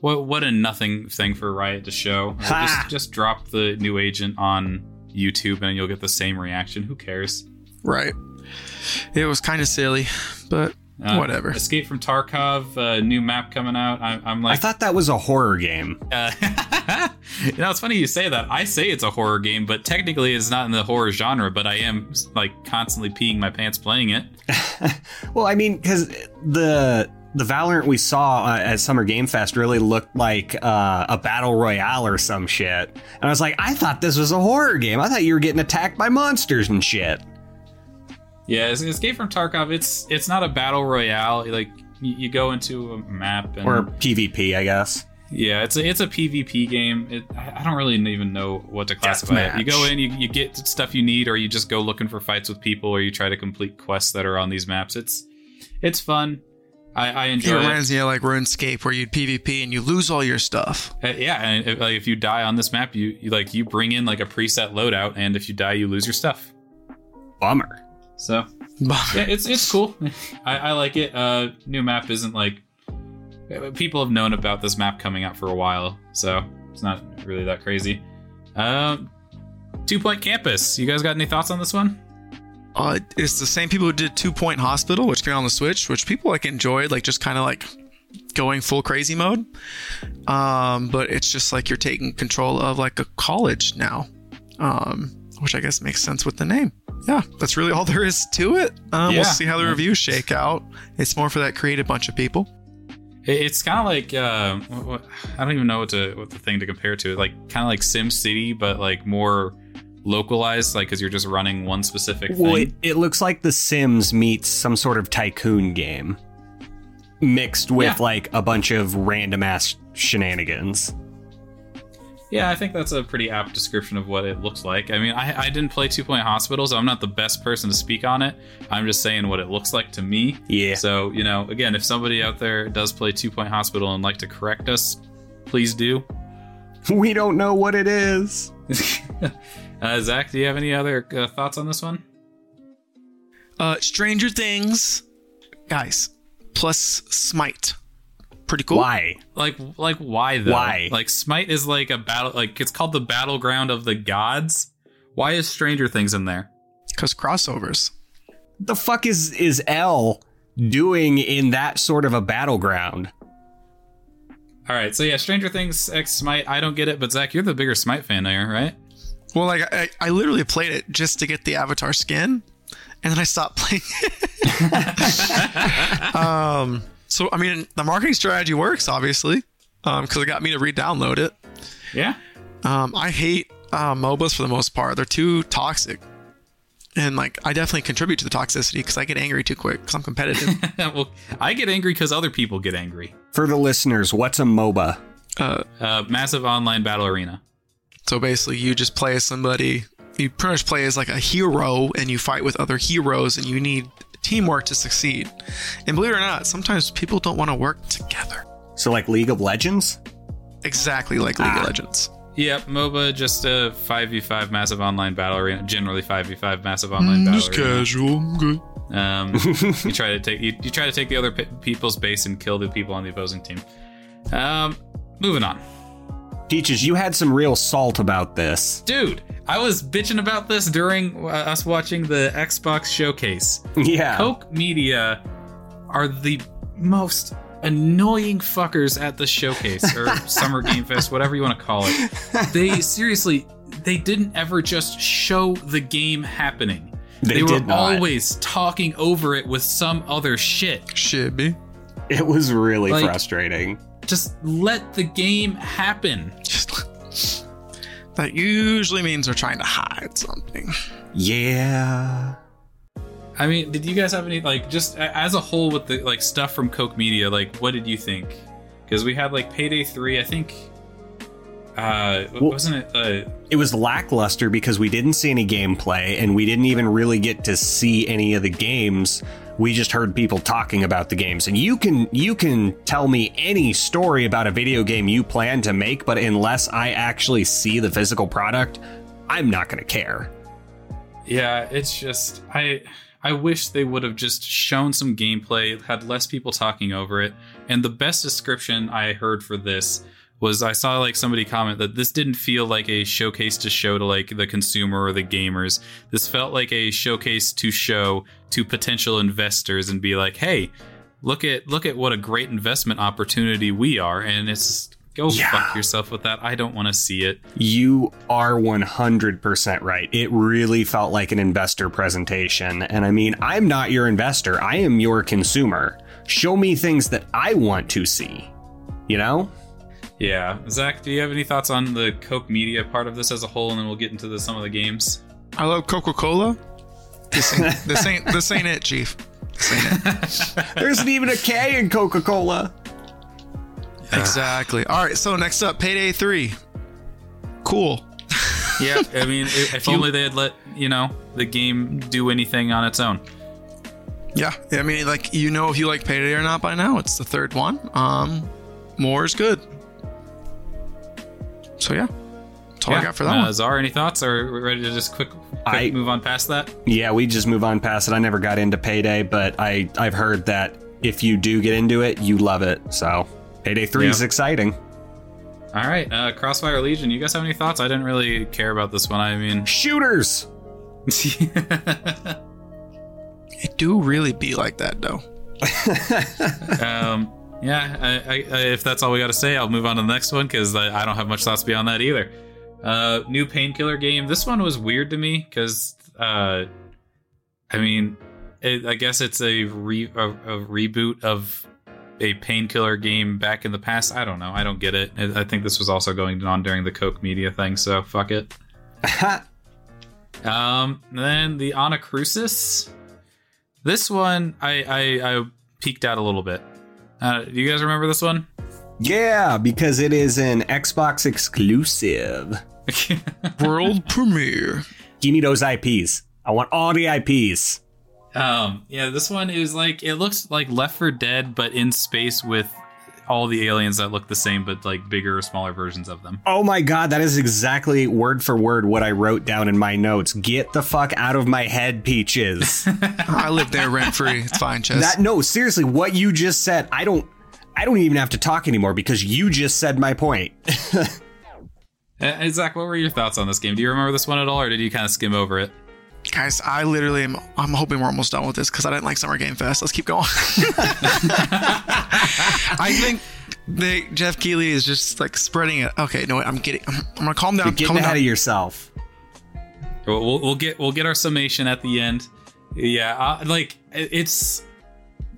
B: what what a nothing thing for Riot to show. Uh,
A: Ha!
B: just just drop the New Agent on YouTube and you'll get the same reaction. Who cares?
C: Right. It was kind of silly, but
B: Uh,
C: whatever.
B: Escape from Tarkov, uh, new map coming out. I, I'm like I
A: thought that was a horror game.
B: uh, you know, it's funny you say that. I say it's a horror game, but technically it's not in the horror genre. But I am like constantly peeing my pants playing it.
A: Well, I mean, because the the Valorant we saw uh, at Summer Game Fest really looked like uh, a battle royale or some shit, and I was like, I thought this was a horror game. I thought you were getting attacked by monsters and shit.
B: Yeah, Es- Escape from Tarkov. It's it's not a battle royale. Like you, you go into a map and
A: Or PvP, I guess.
B: yeah, it's a it's a PvP game. It, I I don't really even know what to classify it. You go in, you, you get stuff you need, or you just go looking for fights with people, or you try to complete quests that are on these maps. It's it's fun. I, I
C: It
B: enjoy it.
C: reminds me of like RuneScape where you'd PvP and you lose all your stuff.
B: Uh, yeah, and if, like, if you die on this map, you, you like you bring in like a preset loadout, and if you die, you lose your stuff.
A: Bummer.
B: So yeah, it's it's cool. I, I like it. Uh, new map isn't like people have known about this map coming out for a while, so it's not really that crazy. Um, Two Point Campus. You guys got any thoughts on this one?
C: Uh, it's the same people who did Two Point Hospital, which came on the Switch, which people like enjoyed, like just kind of like going full crazy mode. Um, but it's just like you're taking control of like a college now, um, which I guess makes sense with the name. Yeah, that's really all there is to it. Um,
B: Yeah.
C: We'll see how the reviews shake out. It's more for that creative bunch of people.
B: It's kind of like uh, what, what, I don't even know what to what the thing to compare to. Like kind of like Sim City, but like more localized, like because you're just running one specific thing.
A: Well, it, it looks like The Sims meets some sort of tycoon game. mixed with
B: Yeah.
A: like a bunch of random ass shenanigans.
B: Yeah, I think that's a pretty apt description of what it looks like. I mean, I, I didn't play Two Point Hospital, so I'm not the best person to speak on it. I'm just saying what it looks like to me.
A: Yeah.
B: So, you know, again, if somebody out there does play Two Point Hospital and like to correct us, please do.
A: We don't know what it is.
B: uh, Zach, do you have any other uh, thoughts on this one?
C: Uh, Stranger Things, guys, plus Smite. Pretty cool.
A: Why?
B: Like, like why though?
A: Why?
B: Like, Smite is like a battle. Like, it's called the battleground of the gods. Why is Stranger Things in there?
C: Because crossovers.
A: The fuck is is L doing in that sort of a battleground?
B: All right, so yeah, Stranger Things X Smite. I don't get it, but Zach, you're the bigger Smite fan there, right?
C: Well, like I, I literally played it just to get the Avatar skin, and then I stopped playing. um, so I mean, the marketing strategy works, obviously, um, because it got me to re-download it.
B: Yeah.
C: Um, I hate uh, MOBAs for the most part. They're too toxic, and like I definitely contribute to the toxicity because I get angry too quick because I'm competitive.
B: well, I get angry because other people get angry.
A: For the listeners, what's a MOBA?
C: uh,
B: Uh, massive online battle arena.
C: so basically, you just play as somebody. You pretty much play as like a hero, and you fight with other heroes, and you need teamwork to succeed. And believe it or not, sometimes people don't want to work together.
A: So like League of Legends?
C: Exactly like League
A: Ah.
C: of Legends.
B: Yep, MOBA just a five v five massive online battle arena. Generally five v five massive online battle arena.
C: Just casual. I'm good.
B: Um, you try to take you, you try to take the other pe- people's base and kill the people on the opposing team. Um, moving on,
A: Peaches, you had some real salt about this.
B: dude. I was bitching about this during uh, us watching the Xbox showcase.
A: Yeah.
B: Koch Media are the most annoying fuckers at the showcase or Summer Game Fest, whatever you want to call it. They seriously, they didn't ever just show the game happening.
A: They
B: They, were
A: not.
B: always talking over it with some other shit.
C: Shit, B.
A: It was really
B: Like-
A: frustrating.
B: Just let the game happen.
C: That usually means they're trying to hide something.
A: Yeah.
B: I mean, did you guys have any like just as a whole with the like stuff from Koch Media? Like, what did you think? Because we had like Payday Three, I think. Uh,
A: Well-
B: wasn't it? Uh,
A: It was lackluster because we didn't see any gameplay and we didn't even really get to see any of the games. We just heard people talking about the games. And you can you can tell me any story about a video game you plan to make, but unless I actually see the physical product, I'm not going to care.
B: yeah, it's just I. I wish they would have just shown some gameplay, had less people talking over it. And the best description I heard for this was I saw like somebody comment that this didn't feel like a showcase to show to like the consumer or the gamers. This felt like a showcase to show to potential investors and be like, "Hey, look at look at what a great investment opportunity we are." And it's go
A: Yeah.
B: fuck yourself with that. I don't want to see it.
A: You are 100% right. It really felt like an investor presentation. And I mean, I'm not your investor, I am your consumer. Show me things that I want to see. You know?
B: Yeah, Zach, do you have any thoughts on the Koch Media part of this as a whole, and then we'll get into the, some of the games?
C: I love Coca Cola. This ain't, this ain't this ain't it, Chief. This ain't it.
A: There isn't even a K in Coca Cola.
C: exactly. All right. So next up, Payday Three. Cool.
B: Yeah, I mean, if, if only they had let you know the game do anything on its own.
C: Yeah. I mean, like you know if you like Payday or not by now. It's the third one. Um, more is good. So yeah, that's all I got for that
B: uh,
C: one.
B: Zar, any thoughts? Or we ready to just quick, quick
A: I-
B: move on past that?
A: Yeah, we just move on past it. I never got into Payday, but I, I've heard that if you do get into it, you love it. So Payday 3 is exciting.
B: All right, uh, Crossfire Legion. You guys have any thoughts? I didn't really care about this one. I mean,
A: Shooters!
C: It do really be like that though.
B: um, yeah. I, I, if that's all we got to say, I'll move on to the next one because I, I don't have much thoughts beyond that either. Uh, new painkiller game. This one was weird to me because, uh, I mean, it, I guess it's a, re, a, a reboot of a painkiller game back in the past. I don't know. I don't get it. I, I think this was also going on during the Koch Media thing, so fuck it. Um, then the Anacrusis. This one, I, I I peeked out a little bit. Uh, do you guys remember this one?
A: Yeah, because it is an Xbox exclusive.
C: World premiere.
A: Give me those IPs. I want all the IPs.
B: um, yeah, this one is like it looks like Left 4 Dead, but in space with all the aliens that look the same, but like bigger or smaller versions of them.
A: Oh my god, that is exactly word for word what I wrote down in my notes. Get the fuck out of my head, Peaches.
C: I live there rent free. It's fine, Chess.
A: that no, seriously, what you just said, I don't I don't even have to talk anymore because you just said my point.
B: Uh, Zach, what were your thoughts on this game? Do you remember this one at all, or did you kind of skim over it?
C: Guys, I literally am. I'm hoping we're almost done with this because I didn't like Summer Game Fest. Let's keep going. I think they, Jeff Keighley is just like spreading it. Okay, no, I'm getting. I'm, I'm gonna calm down.
A: You're getting
C: calm
A: ahead
C: down.
A: of yourself.
B: We'll, we'll, we'll get we'll get our summation at the end. Yeah, uh, like it- it's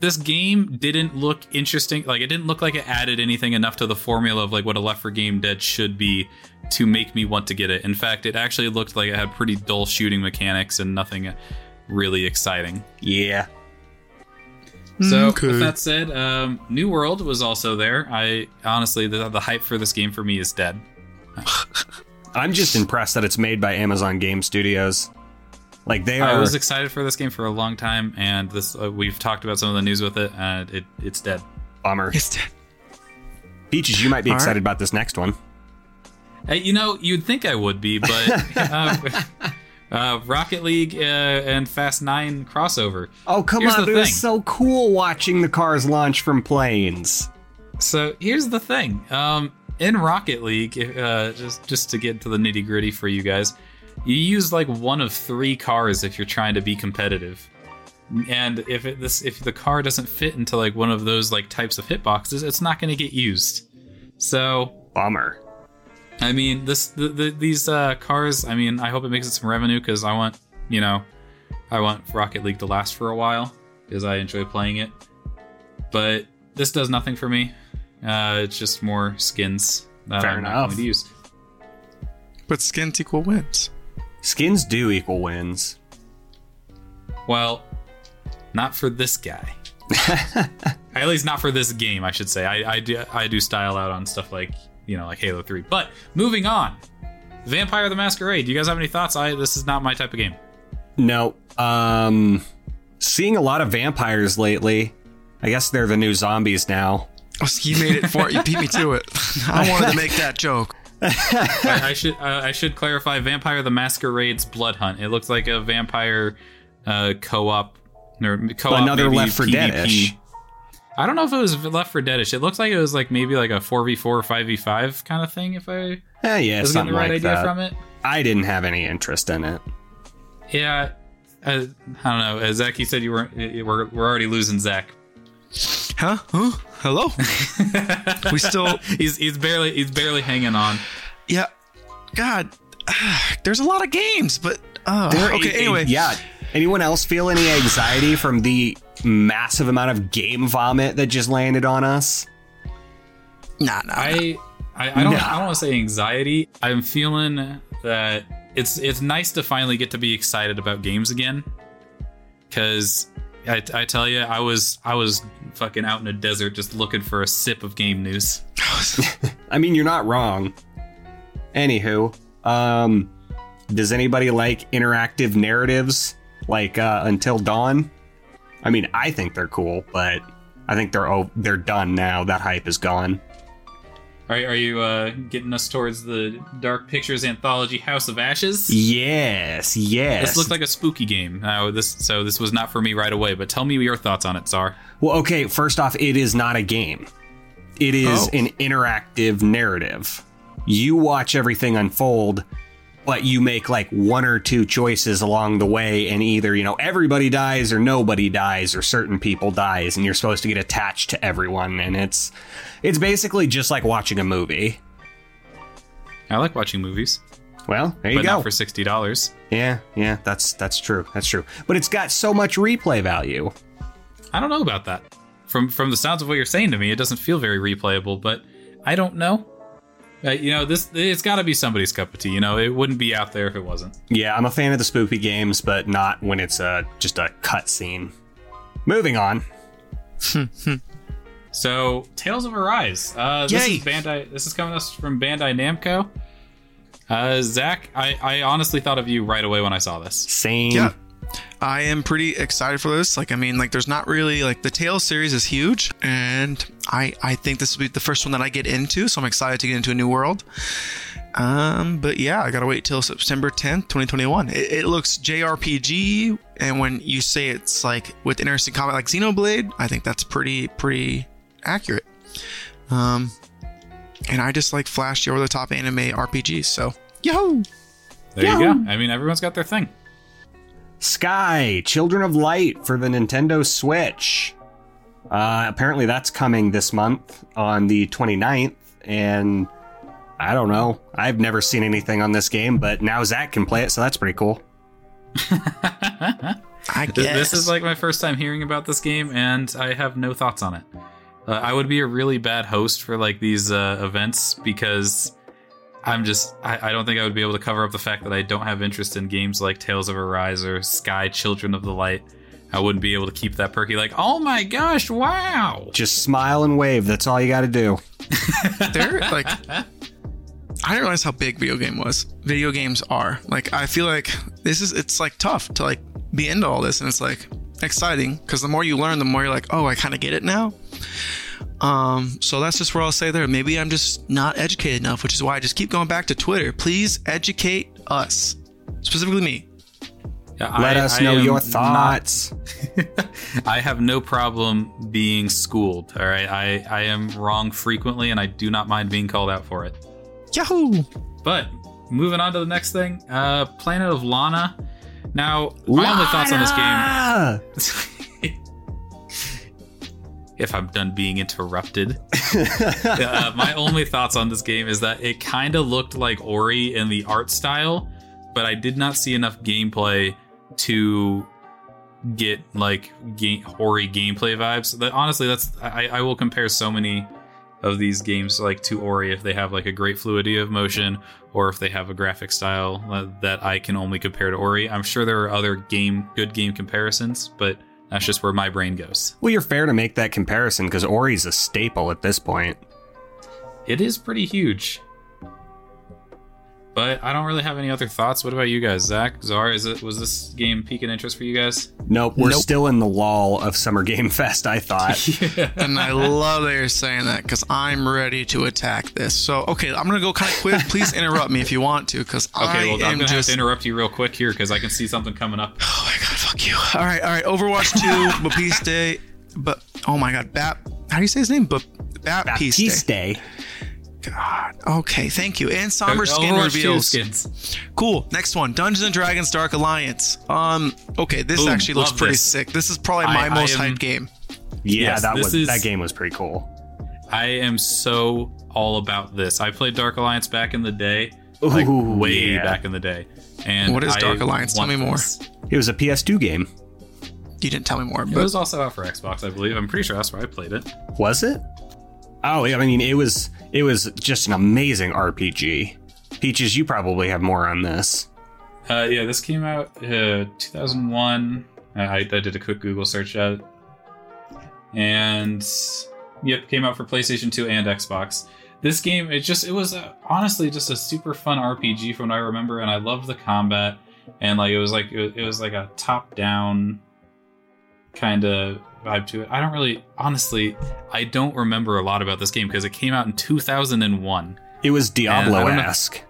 B: this game didn't look interesting. Like it didn't look like it added anything enough to the formula of like what a Left 4 Game Dead should be to make me want to get it. In fact, it actually looked like it had pretty dull shooting mechanics and nothing really exciting.
A: Yeah.
B: So
C: Okay.
B: with that said, um, New World was also there. I honestly the, the hype for this game for me is dead.
A: I'm just impressed that it's made by Amazon Game Studios. Like they are.
B: I was excited for this game for a long time, and this uh, we've talked about some of the news with it, and it it's dead.
A: bummer.
C: It's dead.
A: Peaches, you might be
C: All
A: excited
C: right.
A: about this next one.
B: Hey, you know, you'd think I would be, but uh, uh, Rocket League uh, and Fast Nine crossover.
A: Oh come
B: Here's
A: on,
B: the
A: it was so cool watching the cars launch from planes.
B: So here's the thing: um, in Rocket League, uh, just just to get to the nitty gritty for you guys, you use like one of three cars if you're trying to be competitive. And if it, this if the car doesn't fit into like one of those like types of hitboxes, it's not going to get used. So
A: Bummer.
B: I mean, this the, the, these uh, cars. I mean, I hope it makes it some revenue because I want you know, I want Rocket League to last for a while because I enjoy playing it. But this does nothing for me. Uh, it's just more skins that
A: Fair
B: I'm not
A: enough.
B: going to use.
C: But skins equal wins.
A: Skins do equal wins.
B: Well, not for this guy. At least not for this game, I should say. I, I do I do style out on stuff like you know like Halo Three. But moving on, Vampire the Masquerade. Do you guys have any thoughts? I this is not my type of game.
A: No. Um seeing a lot of vampires lately. I guess they're the new zombies now.
C: Oh, so you made it for it. You beat me to it. I wanted to make that joke.
B: I, I should uh, I should clarify. Vampire the Masquerade's Blood Hunt. It looks like a vampire uh, co-op or co-op.
A: Another
B: maybe
A: Left 4
B: PvP.
A: Dead-ish.
B: I don't know if it was Left for Deadish. It looks like it was like maybe like a four v four, or five v five kind of thing. If I
A: Eh, yeah,
B: was getting
A: something
B: the right
A: like
B: idea
A: that.
B: from it.
A: I didn't have any interest in it.
B: Yeah, uh, I don't know. Uh, Zach, you said you weren't. We're we're already losing Zach.
C: Huh? Huh? Hello? we still.
B: He's he's barely he's barely hanging on.
C: Yeah. God. There's a lot of games, but. Uh,
A: There-
C: okay,
A: it-
C: anyway.
A: yeah. Anyone else feel any anxiety from the massive amount of game vomit that just landed on us?
C: Nah, nah.
B: I I, I don't
A: No.
B: I don't want to say anxiety. I'm feeling that it's it's nice to finally get to be excited about games again. Cause I, I tell you, I was I was fucking out in a desert just looking for a sip of game news.
A: I mean, you're not wrong. Anywho, um, does anybody like interactive narratives like uh, Until Dawn? I mean, I think they're cool, but I think they're oh, they're done now. That hype is gone.
B: Are, are you uh, getting us towards the Dark Pictures anthology House of Ashes?
A: Yes, yes.
B: This looked like a spooky game. Uh, this so this was not for me right away. But tell me your thoughts on it, Zar.
A: Well, okay, first off, it is not a game. It is
C: Oh.
A: an interactive narrative. You watch everything unfold, but you make like one or two choices along the way, and either, you know, everybody dies or nobody dies or certain people dies, and you're supposed to get attached to everyone, and it's it's basically just like watching a movie.
B: I like watching movies,
A: Well, there you
B: but
A: go.
B: not for sixty dollars.
A: yeah, yeah, that's that's true. That's true. But it's got so much replay value.
B: I don't know about that. From from the sounds of what you're saying to me, it doesn't feel very replayable. But I don't know. Uh, you know, this it's got to be somebody's cup of tea. You know, it wouldn't be out there if it wasn't.
A: Yeah, I'm a fan of the spoopy games, but not when it's a just a cutscene. Moving on.
B: So, Tales of Arise. Uh, this
C: Yay.
B: is Bandai. This is coming us from Bandai Namco. Uh, Zach, I, I honestly thought of you right away when I saw this.
A: Same.
C: Yeah. I am pretty excited for this. Like, I mean, like, there's not really like the Tales series is huge, and I I think this will be the first one that I get into. So I'm excited to get into a new world. Um, but yeah, I gotta wait till September 10th, 2021. It, it looks JRPG, and when you say it's like with interesting combat like Xenoblade, I think that's pretty pretty accurate. Um, and I just like flashy over the top anime RPGs. So yo,
B: There you go. I mean, everyone's got their thing.
A: Sky, Children of Light for the Nintendo Switch. Uh, apparently that's coming this month on the 29th, and I don't know. I've never seen anything on this game, but now Zach can play it, so that's pretty cool.
C: I
B: Th-
C: guess
B: This is like my first time hearing about this game, and I have no thoughts on it. Uh, I would be a really bad host for like these uh, events because I'm just I, I don't think I would be able to cover up the fact that I don't have interest in games like Tales of Arise or Sky Children of the Light. I wouldn't be able to keep that perky like, oh my gosh, wow.
A: Just smile and wave. That's all you got to do.
C: they're like I didn't realize how big video game was. Video games are like I feel like this is it's like tough to like be into all this, and it's like exciting because the more you learn, the more you're like, oh, I kind of get it now. Um, so that's just where I'll say there. Maybe I'm just not educated enough, which is why I just keep going back to Twitter. Please educate us, specifically me.
B: Yeah,
A: Let
B: I-
A: us know your
B: not-
A: thoughts.
B: I have no problem being schooled. All right, I I am wrong frequently, and I do not mind being called out for it.
C: Yahoo!
B: But moving on to the next thing, uh, Planet of Lana. Now, my only thoughts on this game. If I'm done being interrupted, uh, my only thoughts on this game is that it kind of looked like Ori in the art style, but I did not see enough gameplay to get like game, Ori gameplay vibes. That honestly, that's I, I will compare so many of these games like to Ori if they have like a great fluidity of motion or if they have a graphic style uh, that I can only compare to Ori. I'm sure there are other game good game comparisons, but that's just where my brain goes.
A: Well, you're fair to make that comparison because Ori's a staple at this point.
B: It is pretty huge. But I don't really have any other thoughts. What about you guys, Zach? Zar, is it was this game piquing interest for you guys?
A: Nope, we're
C: Nope.
A: still in the lull of Summer Game Fest, I thought.
B: yeah.
C: and I love that you're saying that because I'm ready to attack this. So, okay, I'm gonna go kind of quick. Please interrupt me if you want to, because
B: Okay,
C: I
B: well, I'm
C: am
B: gonna
C: just.
B: have to interrupt you real quick here because I can see something coming up.
C: oh my god, fuck you! All right, all right. Overwatch two, Baptiste, but oh my god, Bap. How do you say his name? Bap Baptiste.
A: Baptiste.
C: God. Okay, thank you. And somber skin
B: Overwatch 2
C: reveals.
B: skins.
C: Cool. Next one, Dungeons and Dragons: Dark Alliance. Um. Okay, this
B: Boom,
C: actually looks pretty
B: this.
C: sick. This is probably my
B: I
C: most
B: am-
C: hyped game.
A: Yeah,
B: Yes,
A: that was
B: is-
A: that game was pretty cool.
B: I am so all about this. I played Dark Alliance back in the day, like way
A: yeah.
B: back in the day. And
C: What is
B: I
C: Dark Alliance? Tell me more.
B: this.
A: It was a PS2 game,
C: You didn't tell me more,
B: It
C: but
B: was also out for Xbox, I believe. I'm pretty sure that's where I played it.
A: was it? Oh, yeah, I mean, it was it was just an amazing RPG. Peaches, you probably have more on this.
B: Uh, yeah, this came out uh, 2001. I, I did a quick Google search at it. And yep, came out for PlayStation 2 and Xbox. This game, it just it was uh, honestly just a super fun RPG from what I remember, and I loved the combat. And like it was like it, it was like a top down kind of vibe to it. I don't really, honestly, I don't remember a lot about this game because it came out in 2001.
A: It was
B: And I don't know-
A: Diablo esque.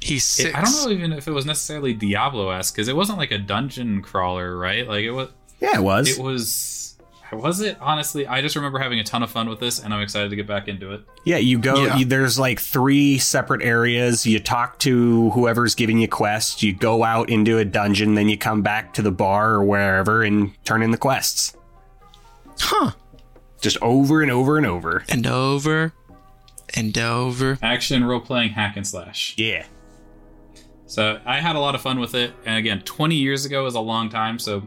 C: he's six.
B: It, I don't know even if it was necessarily Diablo esque because it wasn't like a dungeon crawler, right? Like it was.
A: Yeah, it was.
B: It was. Was it honestly? I just remember having a ton of fun with this, and I'm excited to get back into it.
A: Yeah, you go.
C: Yeah.
A: You, there's like three separate areas. You talk to whoever's giving you quests. You go out into a dungeon, then you come back to the bar or wherever and turn in the quests.
C: Huh.
A: Just over and over and over.
C: And over and over.
B: Action role playing hack and slash.
A: Yeah.
B: So I had a lot of fun with it, and again, 20 years ago is a long time, so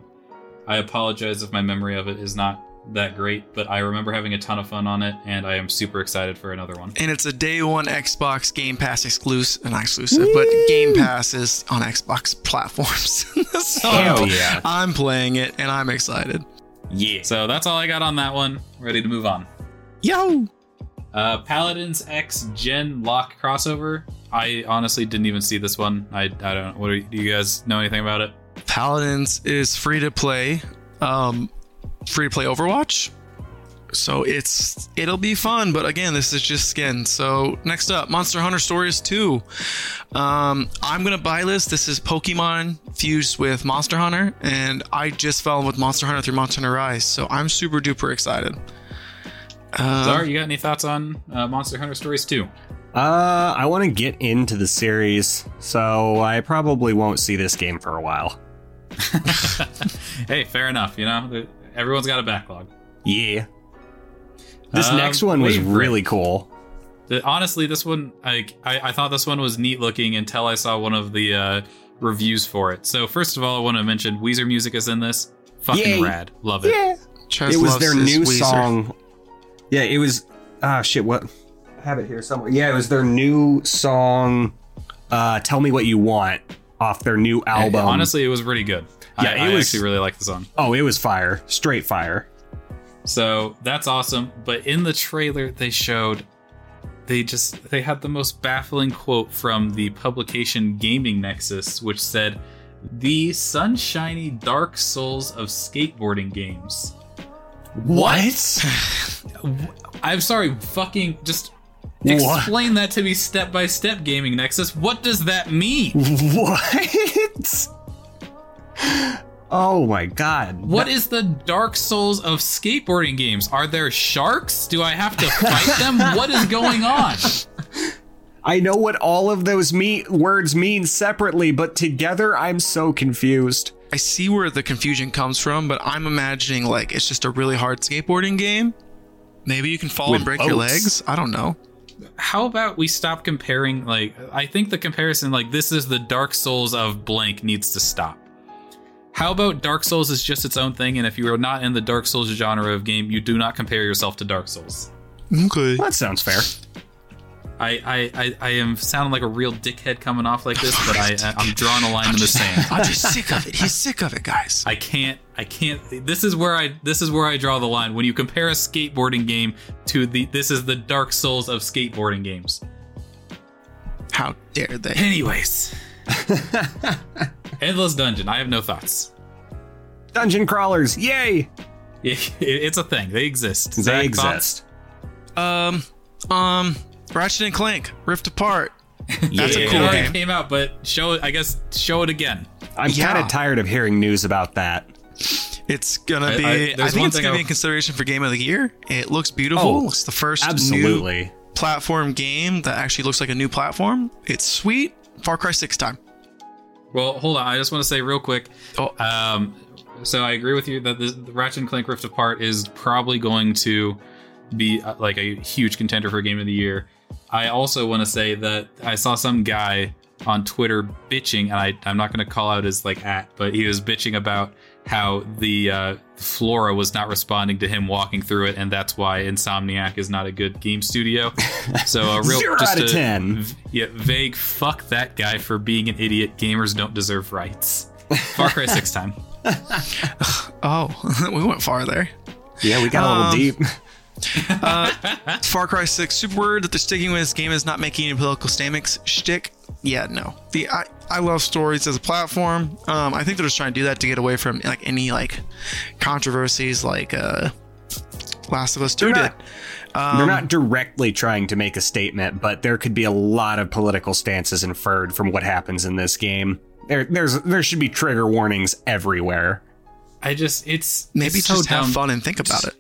B: I apologize if my memory of it is not that great, but I remember having a ton of fun on it, and I am super excited for another one.
C: And it's a day one Xbox Game Pass exclusive, not exclusive, but Game Pass is on Xbox platforms. so
A: Hell yeah.
C: I'm playing it and I'm excited.
A: Yeah.
B: So that's all I got on that one. Ready to move on.
C: Yo!
B: Uh, Paladins X Gen Lock crossover. I honestly didn't even see this one. I, I don't. What are, do you guys know anything about it?
C: Paladins is free to play, um, free to play Overwatch. So it's it'll be fun, but again, this is just skin. So next up, Monster Hunter Stories 2. Um, I'm gonna buy this. This is Pokemon fused with Monster Hunter, and I just fell in with Monster Hunter through Monster Hunter Rise, so I'm super duper excited. Uh,
B: Zar, you got any thoughts on uh, Monster Hunter Stories 2?
A: Uh, I want to get into the series, so I probably won't see this game for a while.
B: hey, fair enough. You know, everyone's got a backlog.
A: Yeah. This
B: Um,
A: next one was
B: favorite.
A: really cool.
B: The- honestly, this one, I, I I thought this one was neat looking until I saw one of the uh, reviews for it. So first of all, I want to mention Weezer music is in this. Fucking
A: Yay.
B: rad, love it.
A: Yeah.
C: Chaz
A: it was their new
C: Weezer.
A: song. Yeah, it was. Ah, shit. What? I have it here somewhere. Yeah, it was their new song. Uh, "Tell Me What You Want" off their new album.
B: Honestly, it was pretty good.
A: Yeah,
B: I,
A: it
B: I
A: was-
B: actually really like the song.
A: oh, it was fire, straight fire.
B: So that's awesome. But in the trailer, they showed they just they had the most baffling quote from the publication Gaming Nexus, which said, "The sunshiny Dark Souls of skateboarding games."
A: What?
B: I'm sorry, fucking just
A: What?
B: explain that to me step by step, Gaming Nexus. What does that mean?
A: what? Oh my god.
B: What is the Dark Souls of skateboarding games? Are there sharks? Do I have to fight them? What is going on?
A: I know what all of those me- words mean separately, but together I'm so confused.
C: I see where the confusion comes from, but I'm imagining like it's just a really hard skateboarding game. Maybe you can fall
A: With
C: and break your legs. I don't know.
B: How about we stop comparing? Like, I think the comparison, like, this is the Dark Souls of blank, needs to stop. How about Dark Souls is just its own thing, and if you are not in the Dark Souls genre of game, you do not compare yourself to Dark Souls.
C: Okay.
A: That sounds fair.
B: I I, I, I am sounding like a real dickhead coming off like this, but I I'm drawing a line in the sand.
C: I'm just sick of it. He's sick of it, guys.
B: I can't I can't this is where I this is where I draw the line when you compare a skateboarding game to the this is the Dark Souls of skateboarding games.
C: How dare they?
B: Anyways. Endless Dungeon, I have no thoughts.
A: Dungeon crawlers, yay!
B: It- it's a thing. They exist.
A: They
B: Zach,
A: exist.
C: Um, um, Ratchet and Clank, Rift Apart. That's
B: thoughts?
C: a cool
B: already
C: game.
B: came out, but show it. I guess show it again.
A: I'm
C: Yeah.
A: kind of tired of hearing news about that.
C: It's gonna
B: I-
C: be.
B: I-
C: I,
B: there's
C: think it's gonna
B: I-
C: be in consideration for Game of the Year. It looks beautiful.
A: Oh,
C: it's the first new
A: Absolutely.
C: platform game that actually looks like a new platform. It's sweet. Far Cry Six time.
B: Well, hold on. I just want to say real quick.
C: Oh,
B: Um, so I agree with you that the, the Ratchet and Clank Rift Apart is probably going to be uh, like a huge contender for Game of the Year. I also want to say that I saw some guy on Twitter bitching, and I, I'm not going to call out his like at, but he was bitching about how the uh, Flora was not responding to him walking through it, and that's why Insomniac is not a good game studio. So a real
A: Zero
B: just
A: out of
B: a
A: 10.
B: v- yeah, vague fuck that guy for being an idiot. Gamers don't deserve rights. Far Cry Six time.
C: oh, we went far there.
A: Yeah, we got a little
C: Um,
A: deep.
C: Far Cry 6 super word that they're sticking with this game is not making any political statements shtick. Yeah, no. The I, I love stories as a platform. Um, I think they're just trying to do that to get away from like any like controversies like uh Last of Us 2
A: They're
C: did.
A: not-
C: Um,
A: They're not directly trying to make a statement, but there could be a lot of political stances inferred from what happens in this game. There, there's there should be trigger warnings everywhere.
B: I just it's
C: maybe
B: it's so
C: just have
B: dumb.
C: fun and think about it.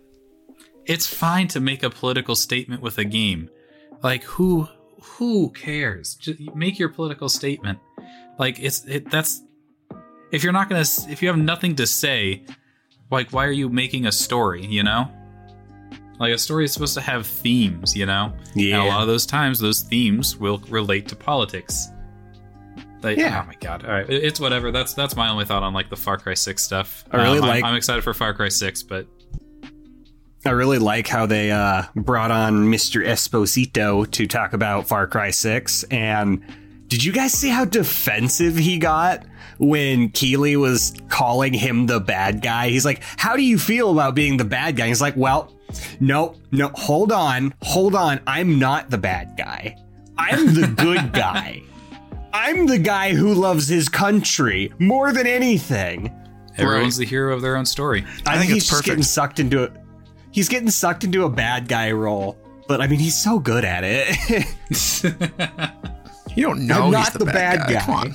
B: It's fine to make a political statement with a game. Like who who cares? Just make your political statement. Like it's it that's if you're not gonna if you have nothing to say, like why are you making a story? You know. Like a story is supposed to have themes, you know.
A: Yeah.
B: And a lot of those times, those themes will relate to politics. Like,
A: Yeah.
B: Oh my god! All right, it's whatever. That's that's my only thought on like the Far Cry Six stuff.
A: I really
B: Um, I'm-
A: like-
B: I'm, excited for Far Cry Six, but
A: I really like how they uh, brought on Mr. Esposito to talk about Far Cry 6, and Did you guys see how defensive he got when Keighley was calling him the bad guy? He's like, How do you feel about being the bad guy? He's like, Well, no, no, hold on, hold on. I'm not the bad guy. I'm the good guy. I'm the guy who loves his country more than anything.
B: Everyone's the hero of their own story.
A: I,
C: I think
A: think
C: it's
A: he's just
C: perfect.
A: getting sucked into it. He's getting sucked into a bad guy role. But I mean, he's so good at it.
C: You don't know
A: I'm
C: he's
A: not
C: the,
A: the
C: bad,
A: bad
C: guy.
A: guy.
C: Come on.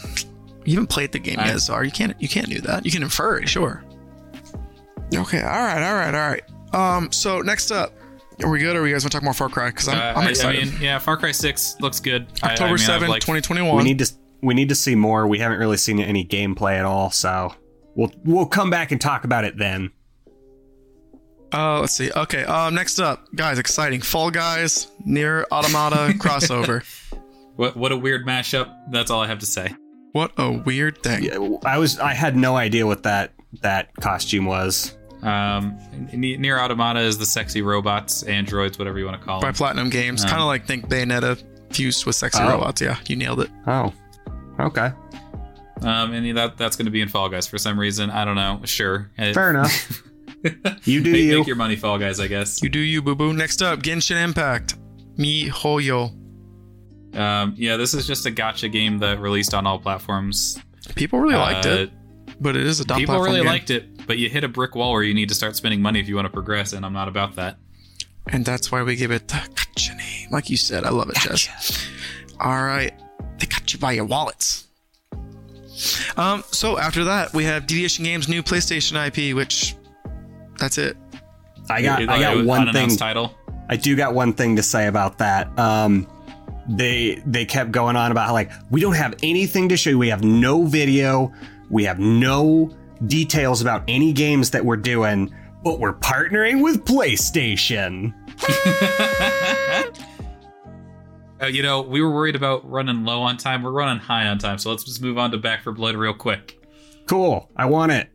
C: You haven't played the game
B: I-
C: yet, Zar. You can't you can't do that. You can infer it, sure. Okay, all right, all right, all right. Um, so next up, are we good or are we guys want to talk more Far Cry? Because I'm,
B: Uh,
C: I'm excited.
B: I mean, yeah, Far Cry 6 looks good. I- I
C: October
B: mean, I've
C: 7th, 2021.
A: we need to we need to see more. We haven't really seen any gameplay at all, so we'll we'll come back and talk about it then.
C: Uh, let's see. Okay. Um, next up, guys, exciting. Fall Guys, NieR Automata crossover.
B: What, what a weird mashup. That's all I have to say.
C: What a weird thing.
A: Yeah, I was I had no idea what that that costume was.
B: Um, NieR Automata is the sexy robots, androids, whatever you want to call
C: By
B: them.
C: Platinum Games,
B: Um,
C: kind of like think Bayonetta fused with sexy
A: Oh.
C: robots. Yeah, you nailed it.
A: Oh, okay,
B: Um, and that that's going to be in Fall Guys for some reason. I don't know. Sure.
A: Fair enough. You do
B: make,
A: you.
B: make your money, Fall Guys. I guess.
C: You do you, boo boo. Next up, Genshin Impact. MiHoYo.
B: Um, yeah, this is just a gacha game that released on all platforms.
C: People really liked
B: Uh,
C: it, but it is a
B: People
C: platform
B: really
C: game.
B: liked it, but you hit a brick wall where you need to start spending money if you want to progress, and I'm not about that.
C: And that's why we give it the gotcha name. Like you said, I love it, Jess. All right. They got you by your wallets. Um, so after that, we have Deviation Games' new PlayStation IP, which that's it.
A: I got
B: It-
A: I got one thing.
B: title.
A: I do got one thing to say about that. Um, they they kept going on about how like we don't have anything to show you. We have no video. We have no details about any games that we're doing, but we're partnering with PlayStation.
B: Uh, you know, we were worried about running low on time. We're running high on time, so let's just move on to Back 4 Blood real quick.
A: Cool. I want it.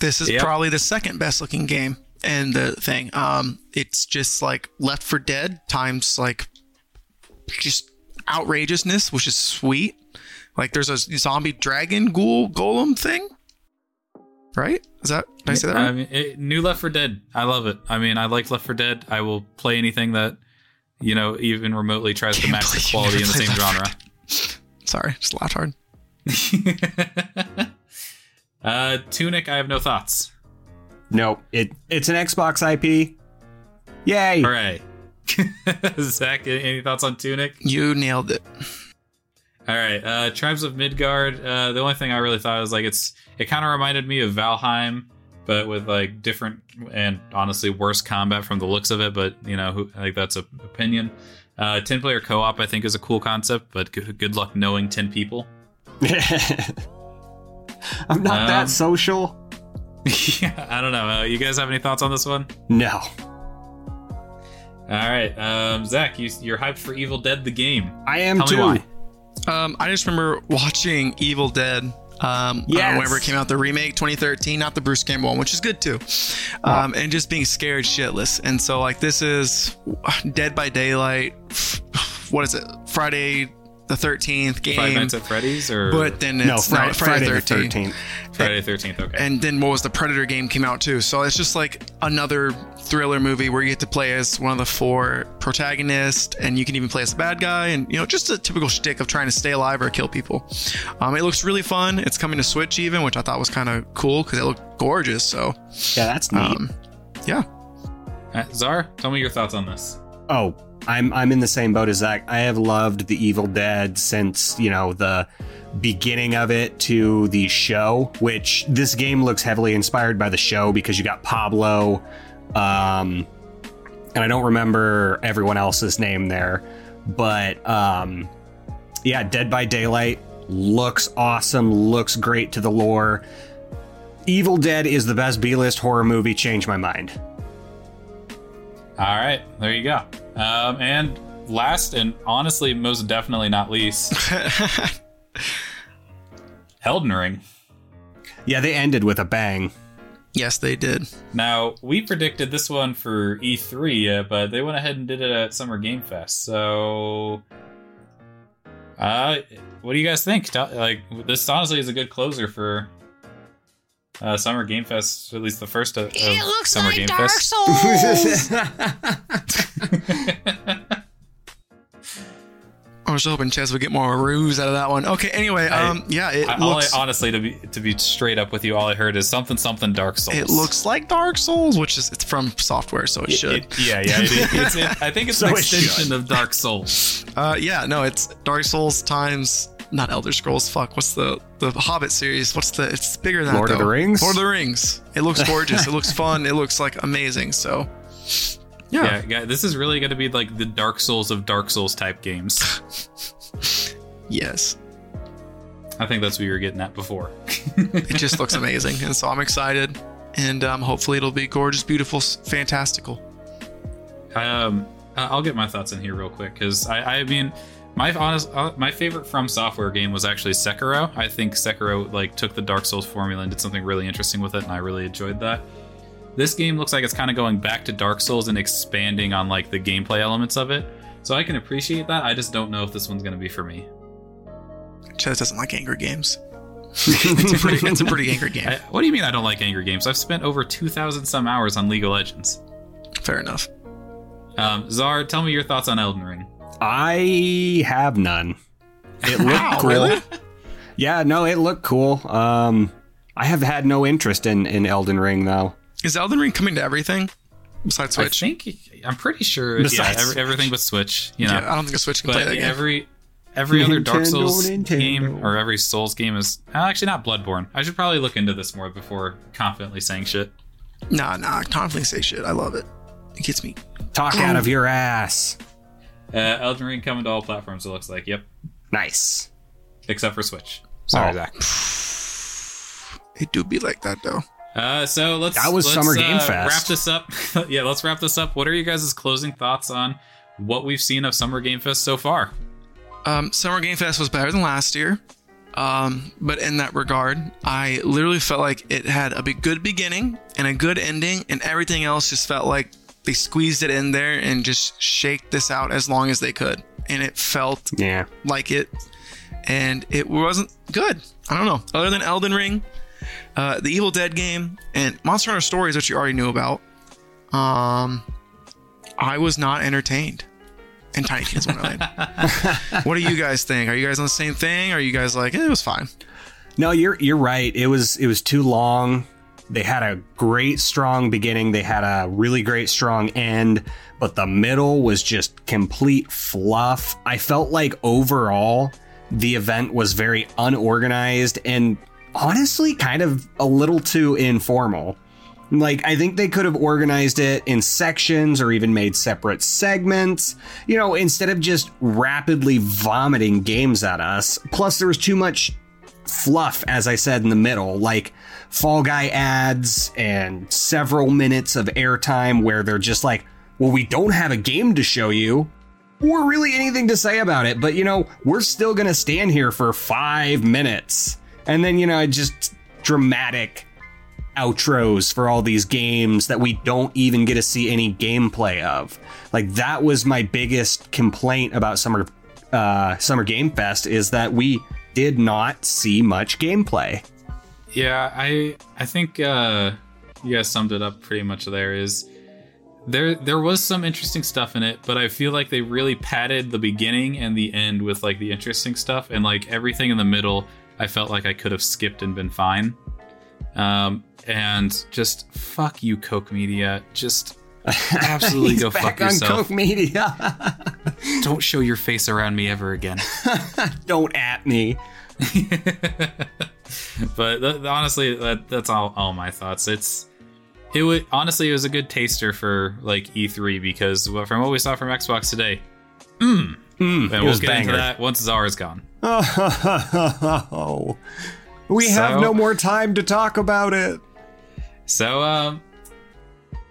C: This is
B: Yep.
C: probably the second best looking game in the thing. Um, it's just like Left 4 Dead times like just outrageousness, which is sweet. Like there's a zombie dragon ghoul golem thing, right? Is that did I say that right?
B: I mean, it, new Left 4 Dead. I love it. I mean, I like Left 4 Dead. I will play anything that you know even remotely tries to
C: Can't
B: match the quality in the same genre.
C: Sorry, just laughed hard.
B: uh, Tunic. I have no thoughts.
A: Nope. It it's an Xbox IP. Yay.
B: Hooray! Zach, any any thoughts on Tunic?
C: You nailed it.
B: All right, uh, Tribes of Midgard. Uh, the only thing I really thought was like it's it kind of reminded me of Valheim, but with like different and honestly worse combat from the looks of it. But you know, who, like that's a opinion. Uh, ten player co op I think is a cool concept, but good, good luck knowing ten people.
A: I'm not
B: Um,
A: that social.
B: yeah, I don't know. Uh, you guys have any thoughts on this one?
A: No.
B: All right, um, Zach, you, you're hyped for Evil Dead the game.
A: I am
B: Tell me
A: too.
B: why.
C: Um, I just remember watching Evil Dead. Um, uh, whenever it came out, the remake 2013, not the Bruce Campbell one, which is good too. Um, and just being scared shitless. And so, like, this is Dead by Daylight. What is it? Friday the 13th game.
B: Five Nights at Freddy's or
C: but then it's
A: No, Friday,
C: not Friday,
A: Friday
C: the
A: the
C: 13th.
A: 13th.
B: Friday the 13th? Okay.
C: And then what was the Predator game came out too. So it's just like another thriller movie where you get to play as one of the four protagonists, and you can even play as a bad guy, and you know just a typical shtick of trying to stay alive or kill people. Um, it looks really fun. It's coming to Switch even, which I thought was kind of cool because it looked gorgeous. So
A: Yeah, that's neat.
C: um, yeah,
B: Uh, Zar, tell me your thoughts on this.
A: Oh, I'm I'm in the same boat as Zach. I have loved The Evil Dead since you know the beginning of it to the show, which this game looks heavily inspired by the show because you got Pablo, um, and I don't remember everyone else's name there, but um, yeah, Dead by Daylight looks awesome, looks great to the lore. Evil Dead is the best B-list horror movie. Change my mind.
B: All right, there you go. Um, and last and honestly, most definitely not least, Elden Ring.
A: Yeah, they ended with a bang.
C: yes, they did.
B: Now we predicted this one for E3, uh, but they went ahead and did it at Summer Game Fest. So, uh, what do you guys think? Like this honestly is a good closer for uh, Summer Game Fest, at least the first of, of Summer Game Fest. Souls.
C: I was hoping Chess would get more ruse out of that one. Okay, anyway,
B: I-
C: um, yeah, it
B: I, all I, honestly, to be to be straight up with you, all I heard is something something Dark Souls.
C: it looks like Dark Souls, which is it's from software, so it,
B: It-
C: should.
B: it- yeah, yeah. It, it's, it, I think it's
A: So
B: an extension
A: should.
B: of Dark Souls.
C: uh, yeah, no, it's Dark Souls times not Elder Scrolls. Fuck, what's the the Hobbit series? What's the? It's bigger than
A: Lord
C: that,
A: of the. Rings?
C: Lord of the Rings. It looks gorgeous. it looks fun. It looks like amazing. So, yeah,
B: Yeah, yeah, this is really going to be like the Dark Souls of Dark Souls type games.
C: yes,
B: I think that's what you were getting at before.
C: it just looks amazing, and so I'm excited. And um, hopefully it'll be gorgeous, beautiful, fantastical.
B: Um, I- I'll get my thoughts in here real quick because I, I mean, my honest, uh, my favorite From Software game was actually Sekiro. I think Sekiro like took the Dark Souls formula and did something really interesting with it, and I really enjoyed that. This game looks like it's kind of going back to Dark Souls and expanding on like the gameplay elements of it. So I can appreciate that. I just don't know if this one's going to be for me.
C: Ches doesn't like angry games. it's a pretty, it's a pretty angry game.
B: I, what do you mean I don't like angry games? I've spent over 2,000 some hours on League of Legends.
C: Fair enough.
B: Um, Zar, tell me your thoughts on Elden Ring.
A: I have none. It looked
C: Wow,
A: cool.
C: really?
A: Yeah, no, it looked cool. Um, I have had no interest in in Elden Ring though.
C: Is Elden Ring coming to everything besides Switch?
B: I think I'm pretty sure. yeah, every, everything but Switch. You know,
C: yeah, I don't think a Switch can play
B: but
C: that game.
B: every every other Dark Souls
A: Nintendo.
B: game or every Souls game is uh, actually not Bloodborne. I should probably look into this more before confidently saying shit.
C: Nah, nah, confidently say shit. I love it. It gets me.
A: Talk out of your ass.
B: Uh, Elden Ring coming to all platforms. It looks like. Yep,
A: Nice.
B: except for Switch. Sorry,
A: Oh.
B: Zach.
C: It do be like that though.
B: Uh, so let's
A: That was
B: let's,
A: Summer Game
B: uh,
A: Fest.
B: Wrap this up. yeah, let's wrap this up. What are you guys' closing thoughts on what we've seen of Summer Game Fest so far?
C: Um, Summer Game Fest was better than last year. Um, but in that regard, I literally felt like it had a big, good beginning and a good ending, and everything else just felt like they squeezed it in there and just shaked this out as long as they could. And it felt
A: Yeah.
C: like it, and it wasn't good. I don't know. Other than Elden Ring, uh, the Evil Dead game, and Monster Hunter Stories, which you already knew about, um, I was not entertained. And Tiny Tina's Wonderland. what do you guys think? Are you guys on the same thing? Or are you guys like, eh, it was fine?
A: No, you're you're right. It was it was too long. They had a great strong beginning. They had a really great strong end, but the middle was just complete fluff. I felt like overall the event was very unorganized and honestly kind of a little too informal. Like, I think they could have organized it in sections or even made separate segments, you know, instead of just rapidly vomiting games at us. Plus, there was too much fluff, as I said in the middle, like Fall Guy ads and several minutes of airtime where they're just like, well, we don't have a game to show you or really anything to say about it, but you know, we're still gonna stand here for five minutes. And then, you know, just dramatic outros for all these games that we don't even get to see any gameplay of. Like that was my biggest complaint about summer uh summer game fest is that we did not see much gameplay.
B: Yeah, I I think uh, you guys summed it up pretty much. There is there there was some interesting stuff in it, but I feel like they really padded the beginning and the end with like the interesting stuff, and like everything in the middle. I felt like I could have skipped and been fine. Um, and just fuck you, Koch Media. Just absolutely
A: He's
B: go
A: back
B: fuck
A: on
B: yourself.
A: Koch Media.
B: Don't show your face around me ever again.
A: don't at me.
B: but th- honestly, that, that's all, all my thoughts. It's it would honestly it was a good taster for like E3 because from what we saw from Xbox today,
A: Mm,
B: and
A: it
B: we'll get into that once Zara's gone.
A: Oh, we have no more time to talk about it.
B: So um,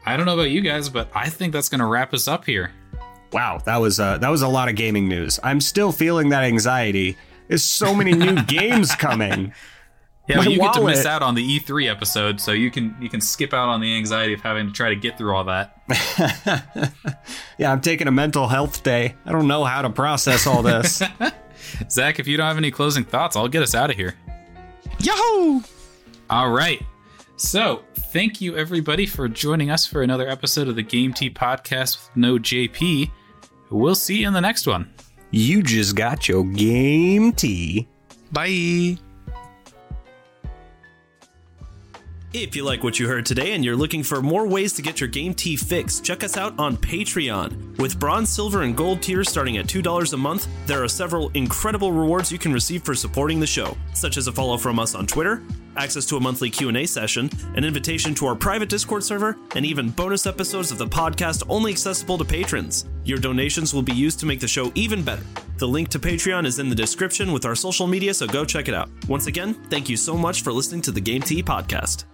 B: I don't know about you guys, but I think that's gonna wrap us up here.
A: Wow, that was uh, that was a lot of gaming news. I'm still feeling that anxiety. There's so many new games coming.
B: Yeah,
A: My
B: but you get to miss out on the E3 episode, so you can you can skip out on the anxiety of having to try to get through all that.
A: yeah, I'm taking a mental health day. I don't know how to process all this.
B: Zach, if you don't have any closing thoughts, I'll get us out of here.
C: Yahoo!
B: All right. So, thank you everybody for joining us for another episode of the Game Tea podcast with no JP. We'll see you in the next one.
A: You just got your game tea.
C: Bye.
D: If you like what you heard today and you're looking for more ways to get your game tea fix, check us out on Patreon. With bronze, silver, and gold tiers starting at $2 a month, there are several incredible rewards you can receive for supporting the show, such as a follow from us on Twitter, access to a monthly Q&A session, an invitation to our private Discord server, and even bonus episodes of the podcast only accessible to patrons. Your donations will be used to make the show even better. The link to Patreon is in the description with our social media, so go check it out. Once again, thank you so much for listening to the Game Tea podcast.